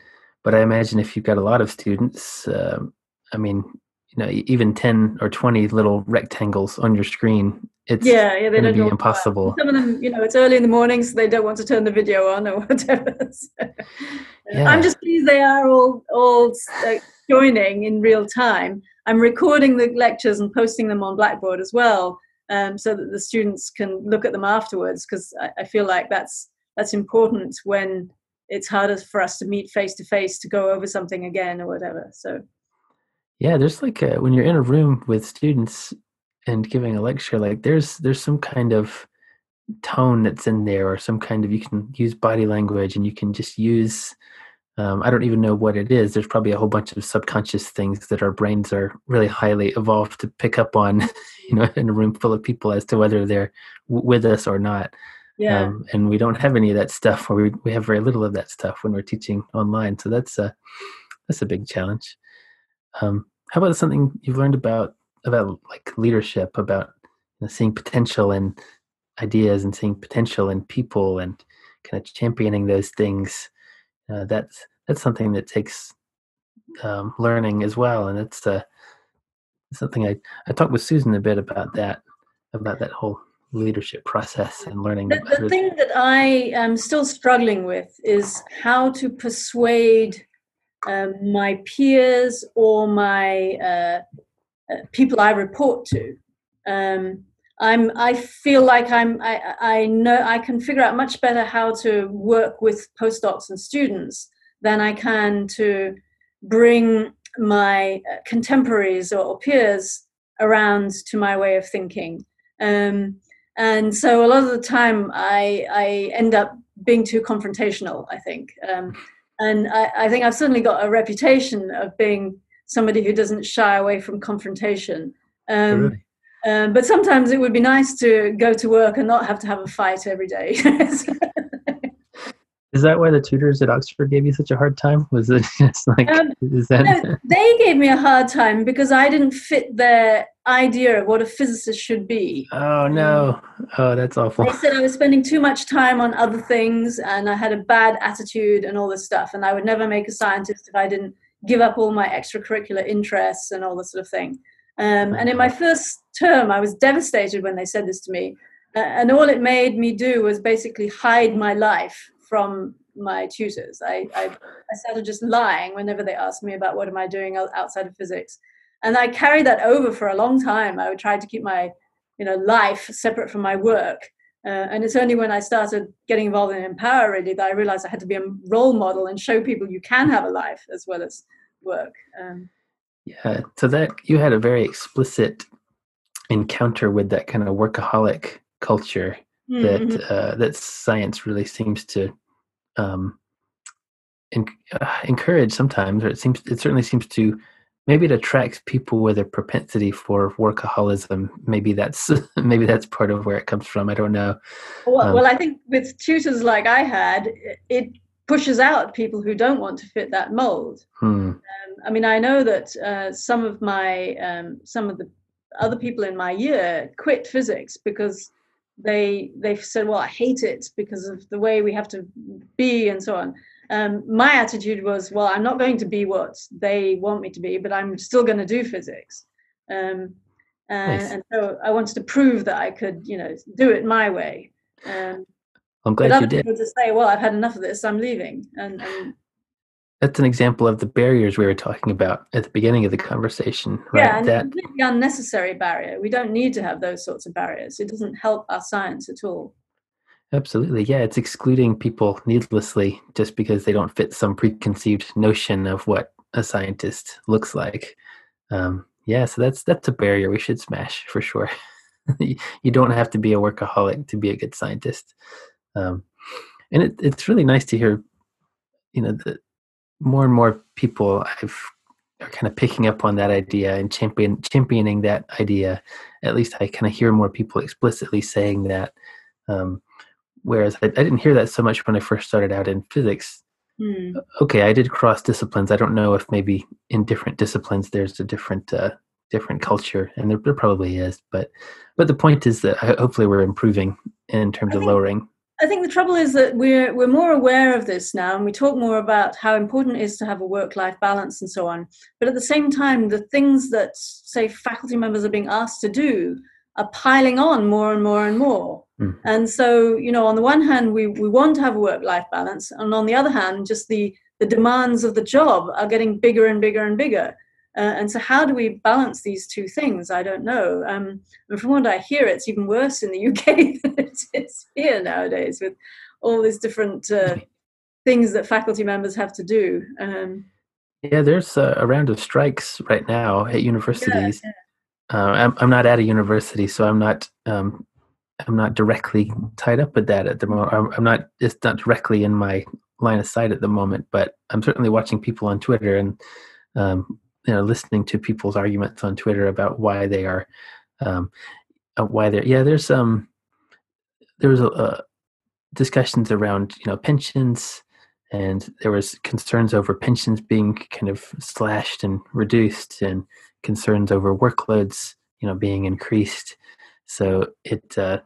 but I imagine if you've got a lot of students, uh, I mean, you know, even ten or twenty little rectangles on your screen, it's yeah, yeah they don't be impossible. Some of them, you know, it's early in the morning, so they don't want to turn the video on or whatever. so, yeah. I'm just pleased they are all all uh, joining in real time. I'm recording the lectures and posting them on Blackboard as well um, so that the students can look at them afterwards because I, I, feel like that's that's important when it's harder for us to meet face to face to go over something again or whatever so yeah there's like a, when you're in a room with students and giving a lecture like there's there's some kind of tone that's in there or some kind of you can use body language and you can just use um, I don't even know what it is. There's probably a whole bunch of subconscious things that our brains are really highly evolved to pick up on, you know, in a room full of people as to whether they're w- with us or not. Yeah. Um, and we don't have any of that stuff, or we we have very little of that stuff when we're teaching online. So that's a that's a big challenge. Um, how about something you've learned about about like leadership, about you know, seeing potential in ideas and seeing potential in people, and kind of championing those things uh, that's that's something that takes um, learning as well, and it's uh, something I I talked with Susan a bit about that about that whole leadership process and learning. The, the thing that I am still struggling with is how to persuade um, my peers or my uh, uh, people I report to. Um, I'm I feel like I'm I, I know I can figure out much better how to work with postdocs and students than I can to bring my uh, contemporaries or peers around to my way of thinking. Um, and so a lot of the time I, I end up being too confrontational, I think. Um, and I, I, think I've certainly got a reputation of being somebody who doesn't shy away from confrontation. Um, really? Um, but sometimes it would be nice to go to work and not have to have a fight every day. is that why the tutors at Oxford gave you such a hard time? Was it just like um, is that no, they gave me a hard time because I didn't fit their idea of what a physicist should be. Oh no. Oh that's awful. They said I was spending too much time on other things and I had a bad attitude and all this stuff and I would never make a scientist if I didn't give up all my extracurricular interests and all this sort of thing. Um, and in my first term, I was devastated when they said this to me. Uh, and all it made me do was basically hide my life from my tutors. I, I, I started just lying whenever they asked me about what am I doing outside of physics. And I carried that over for a long time. I would try to keep my you know, life separate from my work. Uh, and it's only when I started getting involved in Empower really that I realized I had to be a role model and show people you can have a life as well as work. Um, yeah, so that you had a very explicit encounter with that kind of workaholic culture mm-hmm. that uh, that science really seems to um, in, uh, encourage sometimes, or it seems it certainly seems to maybe it attracts people with a propensity for workaholism. Maybe that's maybe that's part of where it comes from. I don't know. Well, um, well I think with tutors like I had, it pushes out people who don't want to fit that mold. Hmm. Um, I mean, I know that uh, some of my um, some of the other people in my year quit physics because they they said, "Well, I hate it because of the way we have to be and so on." Um, my attitude was, "Well, I'm not going to be what they want me to be, but I'm still going to do physics." Um, and, nice. and, so I wanted to prove that I could, you know, do it my way. Um, I'm glad but you did. To say, well, I've had enough of this. I'm leaving. And, and, that's an example of the barriers we were talking about at the beginning of the conversation. Right? Yeah, and that, completely unnecessary barrier. We don't need to have those sorts of barriers. It doesn't help our science at all. Absolutely, yeah. It's excluding people needlessly just because they don't fit some preconceived notion of what a scientist looks like. Um, yeah, so that's that's a barrier we should smash for sure. you don't have to be a workaholic to be a good scientist. Um, and it, it's really nice to hear, you know, that more and more people I've are kind of picking up on that idea and champion championing that idea. At least I kind of hear more people explicitly saying that. Um, whereas I, I, didn't hear that so much when I first started out in physics. Mm. Okay, I did cross disciplines. I don't know if maybe in different disciplines there's a different uh, different culture, and there, there, probably is. But but the point is that hopefully we're improving in terms I of think, lowering. I think the trouble is that we're we're more aware of this now, and we talk more about how important it is to have a work life balance and so on. But at the same time, the things that say faculty members are being asked to do are piling on more and more and more. Mm. And so, you know, on the one hand, we, we want to have a work life balance. And on the other hand, just the, the demands of the job are getting bigger and bigger and bigger. Uh, and so, how do we balance these two things? I don't know. Um, and from what I hear, it's even worse in the UK than it is here nowadays with all these different uh, things that faculty members have to do. Um, yeah, there's a, a, round of strikes right now at universities. Yeah, yeah. Uh, I'm, I'm not at a university, so I'm not um, I'm not directly tied up with that at the moment. I'm, not it's not directly in my line of sight at the moment, but I'm certainly watching people on Twitter and um, you know listening to people's arguments on Twitter about why they are um, uh, why they're yeah. There's um there was a, a discussions around you know pensions and there was concerns over pensions being kind of slashed and reduced and concerns over workloads, you know, being increased. So it, uh,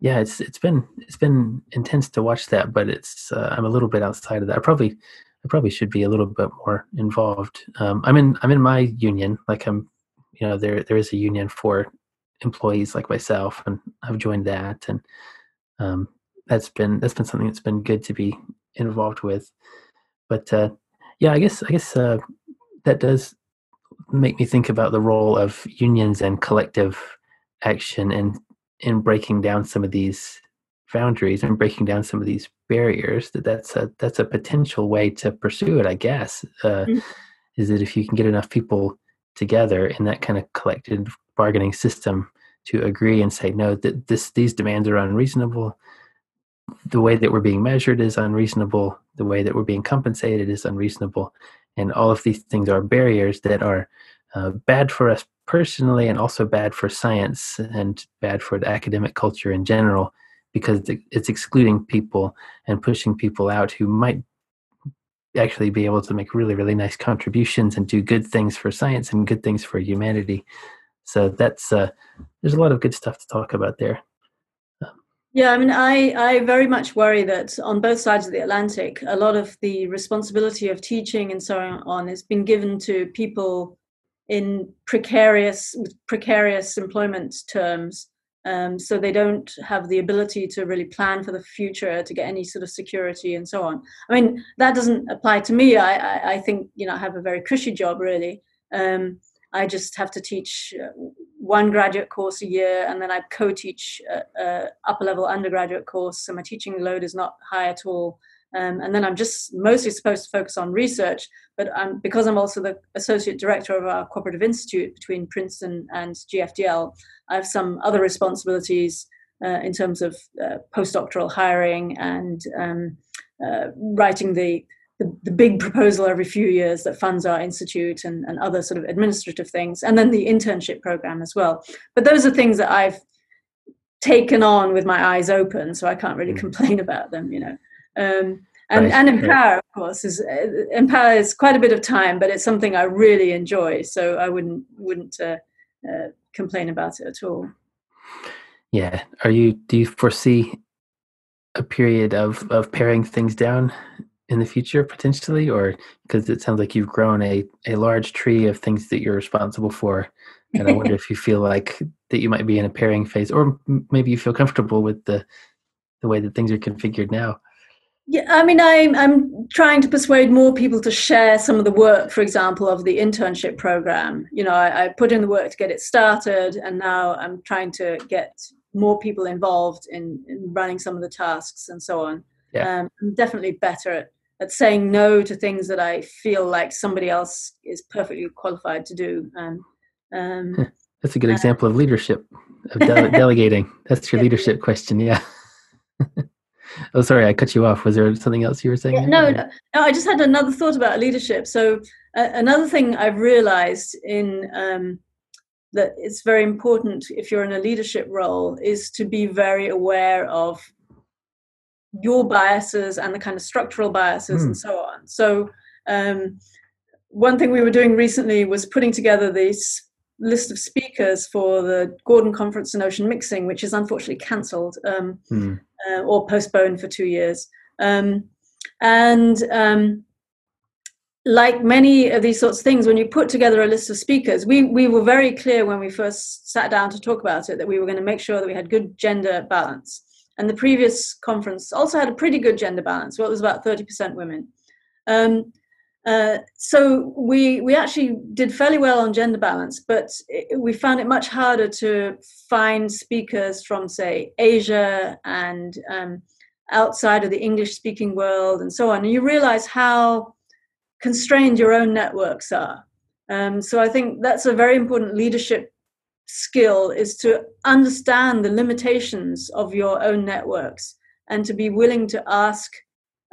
yeah, it's it's been it's been intense to watch that, but it's uh, I'm a little bit outside of that. I probably I probably should be a little bit more involved. Um, I'm in I'm in my union, like I'm, you know, there there is a union for employees like myself, and I've joined that, and um, that's been that's been something that's been good to be involved with. But uh, yeah, I guess I guess uh, that does make me think about the role of unions and collective action in in breaking down some of these boundaries and breaking down some of these barriers that that's a that's a potential way to pursue it i guess. Uh, mm-hmm. is that if you can get enough people together in that kind of collective bargaining system to agree and say no that this these demands are unreasonable. The way that we're being measured is unreasonable. The way that we're being compensated is unreasonable. And all of these things are barriers that are uh, bad for us personally and also bad for science and bad for the academic culture in general because it's excluding people and pushing people out who might actually be able to make really really nice contributions and do good things for science and good things for humanity. So that's uh, there's a lot of good stuff to talk about there. Yeah, I mean, I, I very much worry that on both sides of the Atlantic, a lot of the responsibility of teaching and so on has been given to people in precarious precarious employment terms. Um, so they don't have the ability to really plan for the future, to get any sort of security and so on. I mean, that doesn't apply to me. I, I, I think you know I have a very cushy job really. Um, I just have to teach uh, one graduate course a year, and then I co-teach a, a upper level undergraduate course. So my teaching load is not high at all. Um, and then I'm just mostly supposed to focus on research. But I'm, because I'm also the associate director of our cooperative institute between Princeton and GFDL, I have some other responsibilities uh, in terms of uh, postdoctoral hiring and um, uh, writing the the, the big proposal every few years that funds our institute and, and other sort of administrative things, and then the internship program as well. But those are things that I've taken on with my eyes open, so I can't really mm. complain about them, you know. Um, and, right. and empower, of course, is uh, empower is quite a bit of time, but it's something I really enjoy, so I wouldn't wouldn't uh, uh, complain about it at all. Yeah, are you? Do you foresee a period of of paring things down in the future potentially or because it sounds like you've grown a, a large tree of things that you're responsible for and i wonder if you feel like that you might be in a paring phase or maybe you feel comfortable with the the way that things are configured now yeah i mean i'm i'm trying to persuade more people to share some of the work for example of the internship program you know i, I put in the work to get it started and now i'm trying to get more people involved in, in running some of the tasks and so on yeah. um, i'm definitely better at at saying no to things that I feel like somebody else is perfectly qualified to do. Um, um, That's a good uh, example of leadership, of dele- delegating. That's your leadership question, yeah. oh, sorry, I cut you off. Was there something else you were saying? Yeah, no, no, no, I just had another thought about leadership. So uh, another thing I've realized in um, that it's very important if you're in a leadership role is to be very aware of your biases and the kind of structural biases mm. and hmm. so on. So um, one thing we were doing recently was putting together this list of speakers for the Gordon Conference on Ocean Mixing, which is unfortunately cancelled um, mm. uh, or postponed for two years. Um, and um, like many of these sorts of things, when you put together a list of speakers, we, we were very clear when we first sat down to talk about it that we were going to make sure that we had good gender balance. And the previous conference also had a pretty good gender balance. Well, it was about 30% women. Um, uh, so we we actually did fairly well on gender balance, but it, we found it much harder to find speakers from, say, Asia and um, outside of the English-speaking world, and so on. And you realize how constrained your own networks are. Um, so I think that's a very important leadership skill: is to understand the limitations of your own networks and to be willing to ask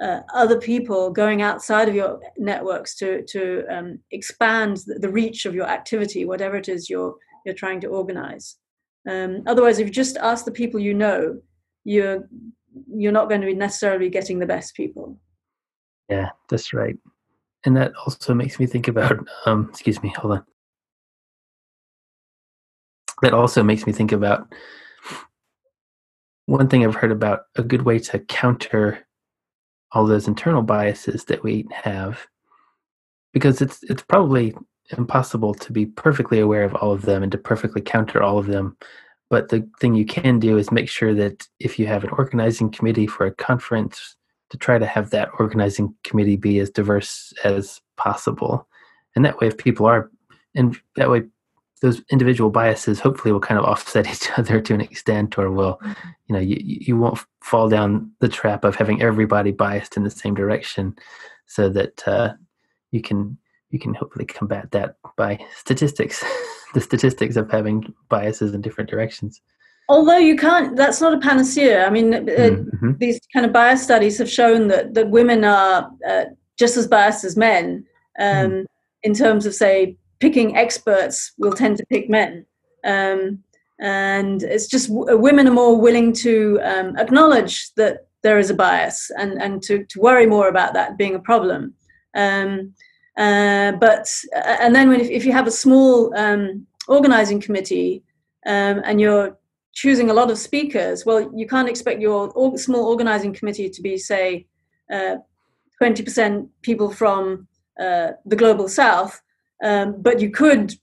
uh, other people going outside of your networks to to um, expand the reach of your activity, whatever it is you're you're trying to organize. Um, otherwise, if you just ask the people you know, you're you're not going to be necessarily getting the best people. Yeah, that's right. And that also makes me think about. Um, excuse me. Hold on. That also makes me think about one thing I've heard about a good way to counter all those internal biases that we have because it's it's probably impossible to be perfectly aware of all of them and to perfectly counter all of them but the thing you can do is make sure that if you have an organizing committee for a conference to try to have that organizing committee be as diverse as possible. And that way if people are and that way those individual biases hopefully will kind of offset each other to an extent or will mm-hmm. you know you, you won't fall down the trap of having everybody biased in the same direction so that uh, you can you can hopefully combat that by statistics the statistics of having biases in different directions although you can't that's not a panacea i mean uh, mm-hmm. these kind of bias studies have shown that that women are uh, just as biased as men um, mm. in terms of say picking experts will tend to pick men. Um, and it's just w- women are more willing to um, acknowledge that there is a bias and, and to, to worry more about that being a problem. Um, uh, but uh, and then when, if, if you have a small um, organizing committee um, and you're choosing a lot of speakers, well, you can't expect your small organizing committee to be, say, uh, 20% people from uh, the global south um, but you could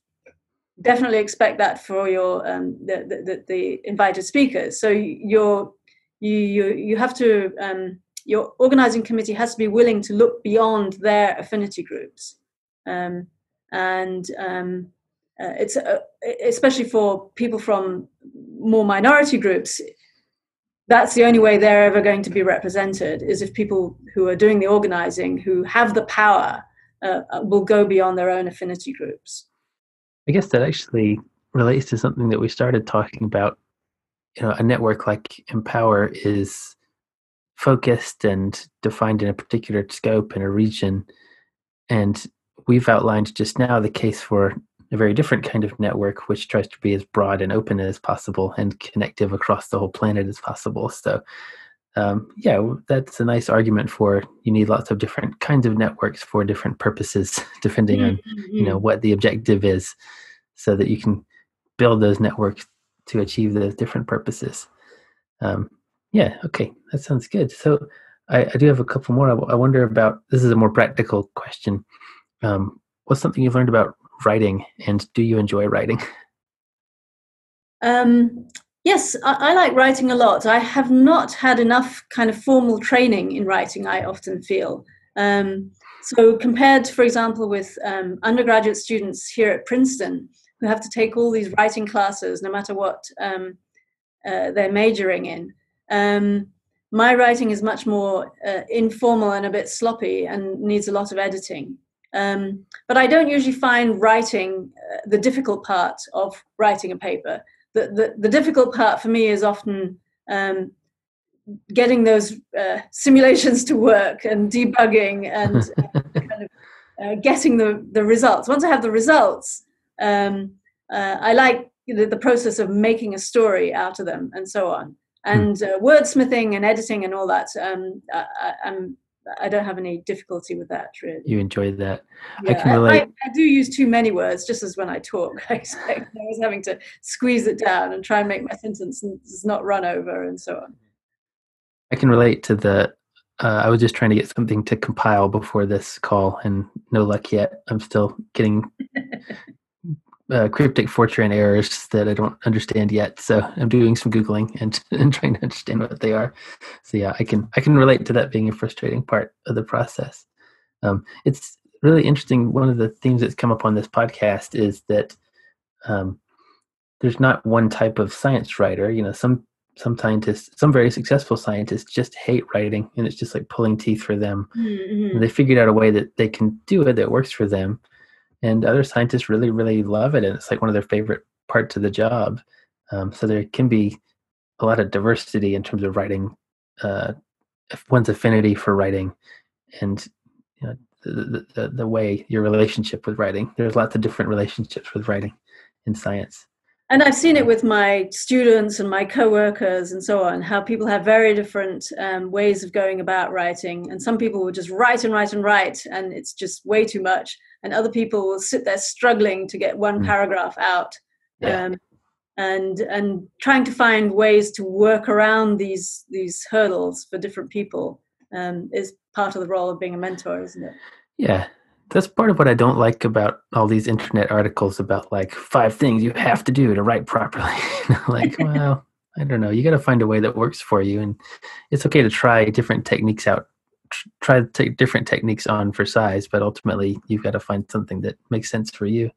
definitely expect that for your um, the, the, the, invited speakers. So you're, you you you have to um, your organizing committee has to be willing to look beyond their affinity groups, um, and um, uh, it's uh, especially for people from more minority groups. That's the only way they're ever going to be represented is if people who are doing the organizing, who have the power, uh, uh, will go beyond their own affinity groups. I guess that actually relates to something that we started talking about. You know, a network like Empower is focused and defined in a particular scope in a region. And we've outlined just now the case for a very different kind of network, which tries to be as broad and open as possible and connective across the whole planet as possible. So um, yeah, that's a nice argument for you need lots of different kinds of networks for different purposes, depending mm-hmm. on you know mm-hmm. what the objective is, so that you can build those networks to achieve those different purposes. Um, yeah, okay, that sounds good. So I, I do have a couple more. I, I, wonder about this is a more practical question. Um, what's something you've learned about writing, and do you enjoy writing? Um, Yes, I, I, like writing a lot. I have not had enough kind of formal training in writing, I often feel. Um, so, compared, for example, with um, undergraduate students here at Princeton who have to take all these writing classes no matter what um, uh, they're majoring in, um, my writing is much more uh, informal and a bit sloppy and needs a lot of editing. Um, but I don't usually find writing uh, the difficult part of writing a paper the, the, the difficult part for me is often um, getting those uh, simulations to work and debugging and kind of uh, getting the, the results. Once I have the results, um, uh, I like the, the, process of making a story out of them and so on. Hmm. And uh, wordsmithing and editing and all that, um, I, I'm I don't have any difficulty with that. Really, you enjoy that. Yeah, I can relate. I, I, do use too many words, just as when I talk. I expect I was having to squeeze it down and try and make my sentence not run over and so on. I can relate to the. Uh, I was just trying to get something to compile before this call, and no luck yet. I'm still getting uh, cryptic Fortran errors that I don't understand yet. So I'm doing some googling and, and trying to understand what they are. So yeah, I can I can relate to that being a frustrating part of the process. Um, it's really interesting. One of the themes that's come up on this podcast is that um, there's not one type of science writer. You know, some some scientists, some very successful scientists, just hate writing, and it's just like pulling teeth for them. Mm-hmm. they figured out a way that they can do it that works for them and other scientists really really love it and it's like one of their favorite parts of the job um, so there can be a lot of diversity in terms of writing uh, one's affinity for writing and you know the, the, the way your relationship with writing there's lots of different relationships with writing in science and I've seen it with my students and my co-workers and so on, how people have very different um, ways of going about writing. And some people will just write and write and write, and it's just way too much. And other people will sit there struggling to get one mm. paragraph out, yeah. um, and and trying to find ways to work around these these hurdles for different people um, is part of the role of being a mentor, isn't it? Yeah, that's part of what I don't like about all these internet articles about like five things you have to do to write properly. like, well, I don't know. You got to find a way that works for you, and it's okay to try different techniques out. Try to take different techniques on for size, but ultimately you've got to find something that makes sense for you.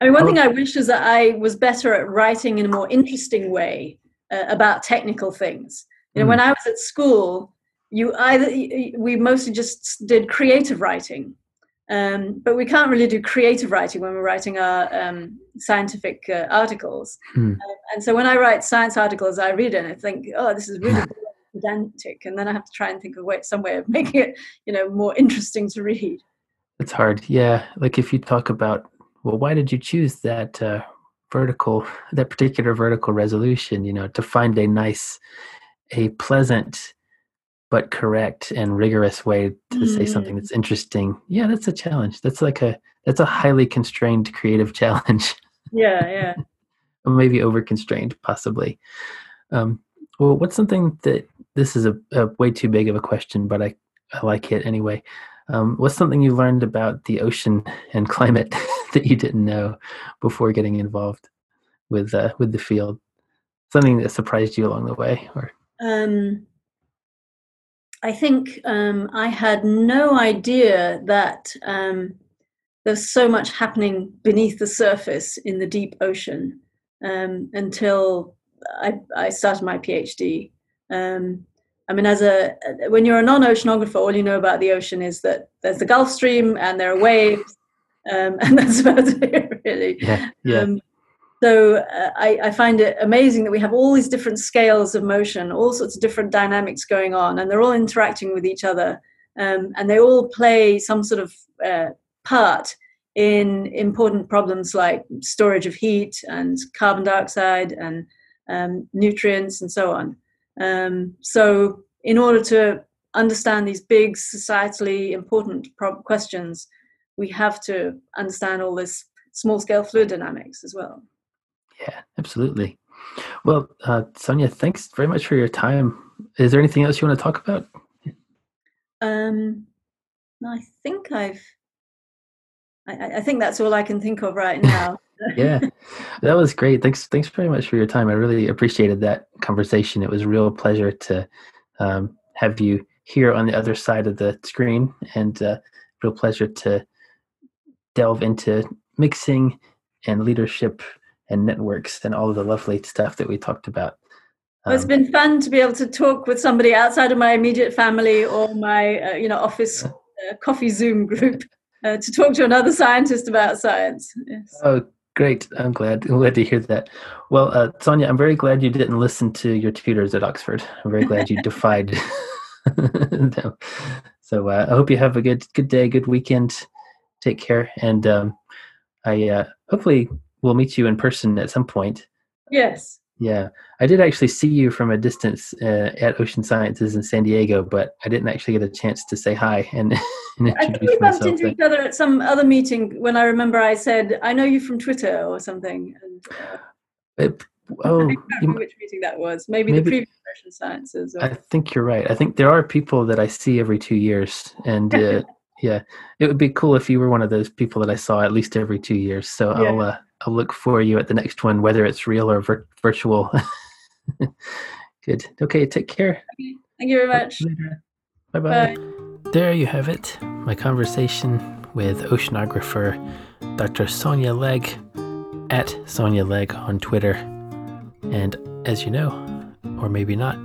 I mean, one thing I wish is that I was better at writing in a more interesting way uh, about technical things. You know, mm. when I was at school, you either we mostly just did creative writing um, but we can't really do creative writing when we're writing our um, scientific uh, articles. Hmm. Um, and so when I write science articles, I read it and I think, oh, this is really pedantic. And then I have to try and think of way, some way of making it, you know, more interesting to read. It's hard. Yeah. Like if you talk about, well, why did you choose that uh, vertical, that particular vertical resolution, you know, to find a nice, a pleasant, but correct and rigorous way to mm. say something that's mm. interesting yeah that's a challenge that's like a that's a highly constrained creative challenge yeah yeah maybe over constrained possibly um, well what's something that this is a, a, way too big of a question but i, I like it anyway. Um, what's something you learned about the ocean and climate that you didn't know before getting involved with uh, with the field? Something that surprised you along the way or? Um I think um, I had no idea that um, there's so much happening beneath the surface in the deep ocean um, until I, I, started my PhD. Um, I mean, as a when you're a non-oceanographer, all you know about the ocean is that there's the Gulf Stream and there are waves, um, and that's about it, really. Yeah, yeah. Um, so uh, I, I, find it amazing that we have all these different scales of motion, all sorts of different dynamics going on, and they're all interacting with each other, um, and they all play some sort of uh, part in important problems like storage of heat and carbon dioxide and um, nutrients and so on. Um, so, in order to understand these big societally important questions, we have to understand all this small scale fluid dynamics as well. Yeah, absolutely. Well, uh, Sonia, thanks very much for your time. Is there anything else you want to talk about? Um, I think I've. I, I think that's all I can think of right now. yeah, that was great. Thanks, thanks very much for your time. I really appreciated that conversation. It was a real pleasure to um, have you here on the other side of the screen, and uh, real pleasure to delve into mixing and leadership and networks and all of the lovely stuff that we talked about. Um, it's been fun to be able to talk with somebody outside of my immediate family or my uh, you know office uh, coffee Zoom group uh, to talk to another scientist about science. Yes. Oh, Great. I'm glad. I'm glad to hear that. Well, uh, Sonia, I'm very glad you didn't listen to your tutors at Oxford. I'm very glad you defied them. So uh, I hope you have a good good day, good weekend. Take care, and um, I uh, hopefully we'll meet you in person at some point. Yes. Yeah, I did actually see you from a distance uh, at Ocean Sciences in San Diego, but I didn't actually get a chance to say hi and, and I think we bumped into each other at some other meeting when I remember I said, "I know you from Twitter" or something. And, uh, it, oh, I don't which meeting that was. Maybe, maybe the previous Ocean Sciences. Or... I think you're right. I think there are people that I see every two years, and uh, yeah, it would be cool if you were one of those people that I saw at least every two years. So yeah. I'll I'll look for you at the next one, whether it's real or vir- virtual. Good. Okay. Take care. Okay. Thank you very much. Bye-bye. Bye. There you have it. My conversation with oceanographer Dr. Sonia Legg at Sonia Legg on Twitter. And as you know, or maybe not,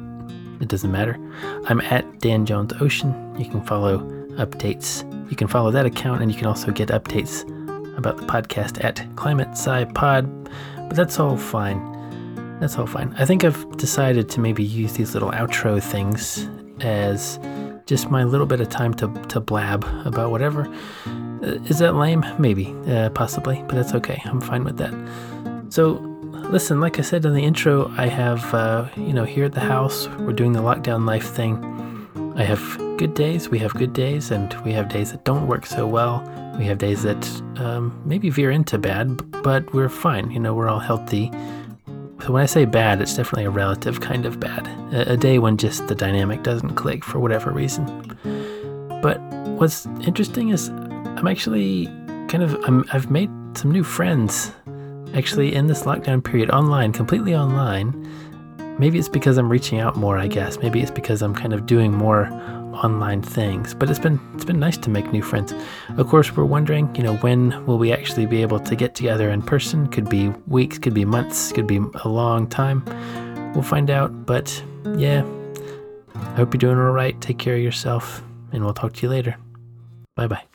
it doesn't matter. I'm at Dan Jones Ocean. You can follow updates. You can follow that account, and you can also get updates about the podcast at Climate Sci Pod. But that's all fine. That's all fine. I think I've decided to maybe use these little outro things as just my little bit of time to, to blab about whatever. Uh, is that lame? Maybe, uh, possibly, but that's okay. I'm fine with that. So, listen, like I said in the intro, I have, uh, you know, here at the house, we're doing the lockdown life thing. I have good days, we have good days, and we have days that don't work so well. We have days that um, maybe veer into bad, but we're fine. You know, we're all healthy. So when I say bad, it's definitely a relative kind of bad. A, a day when just the dynamic doesn't click for whatever reason. But what's interesting is I'm actually kind of i I've made some new friends actually in this lockdown period online, completely online. Maybe it's because I'm reaching out more, I guess. Maybe it's because I'm kind of doing more online things. But it's been it's been nice to make new friends. Of course, we're wondering, you know, when will we actually be able to get together in person? Could be weeks, could be months, could be a long time. We'll find out. But yeah, I hope you're doing all right. Take care of yourself, and we'll talk to you later. Bye bye.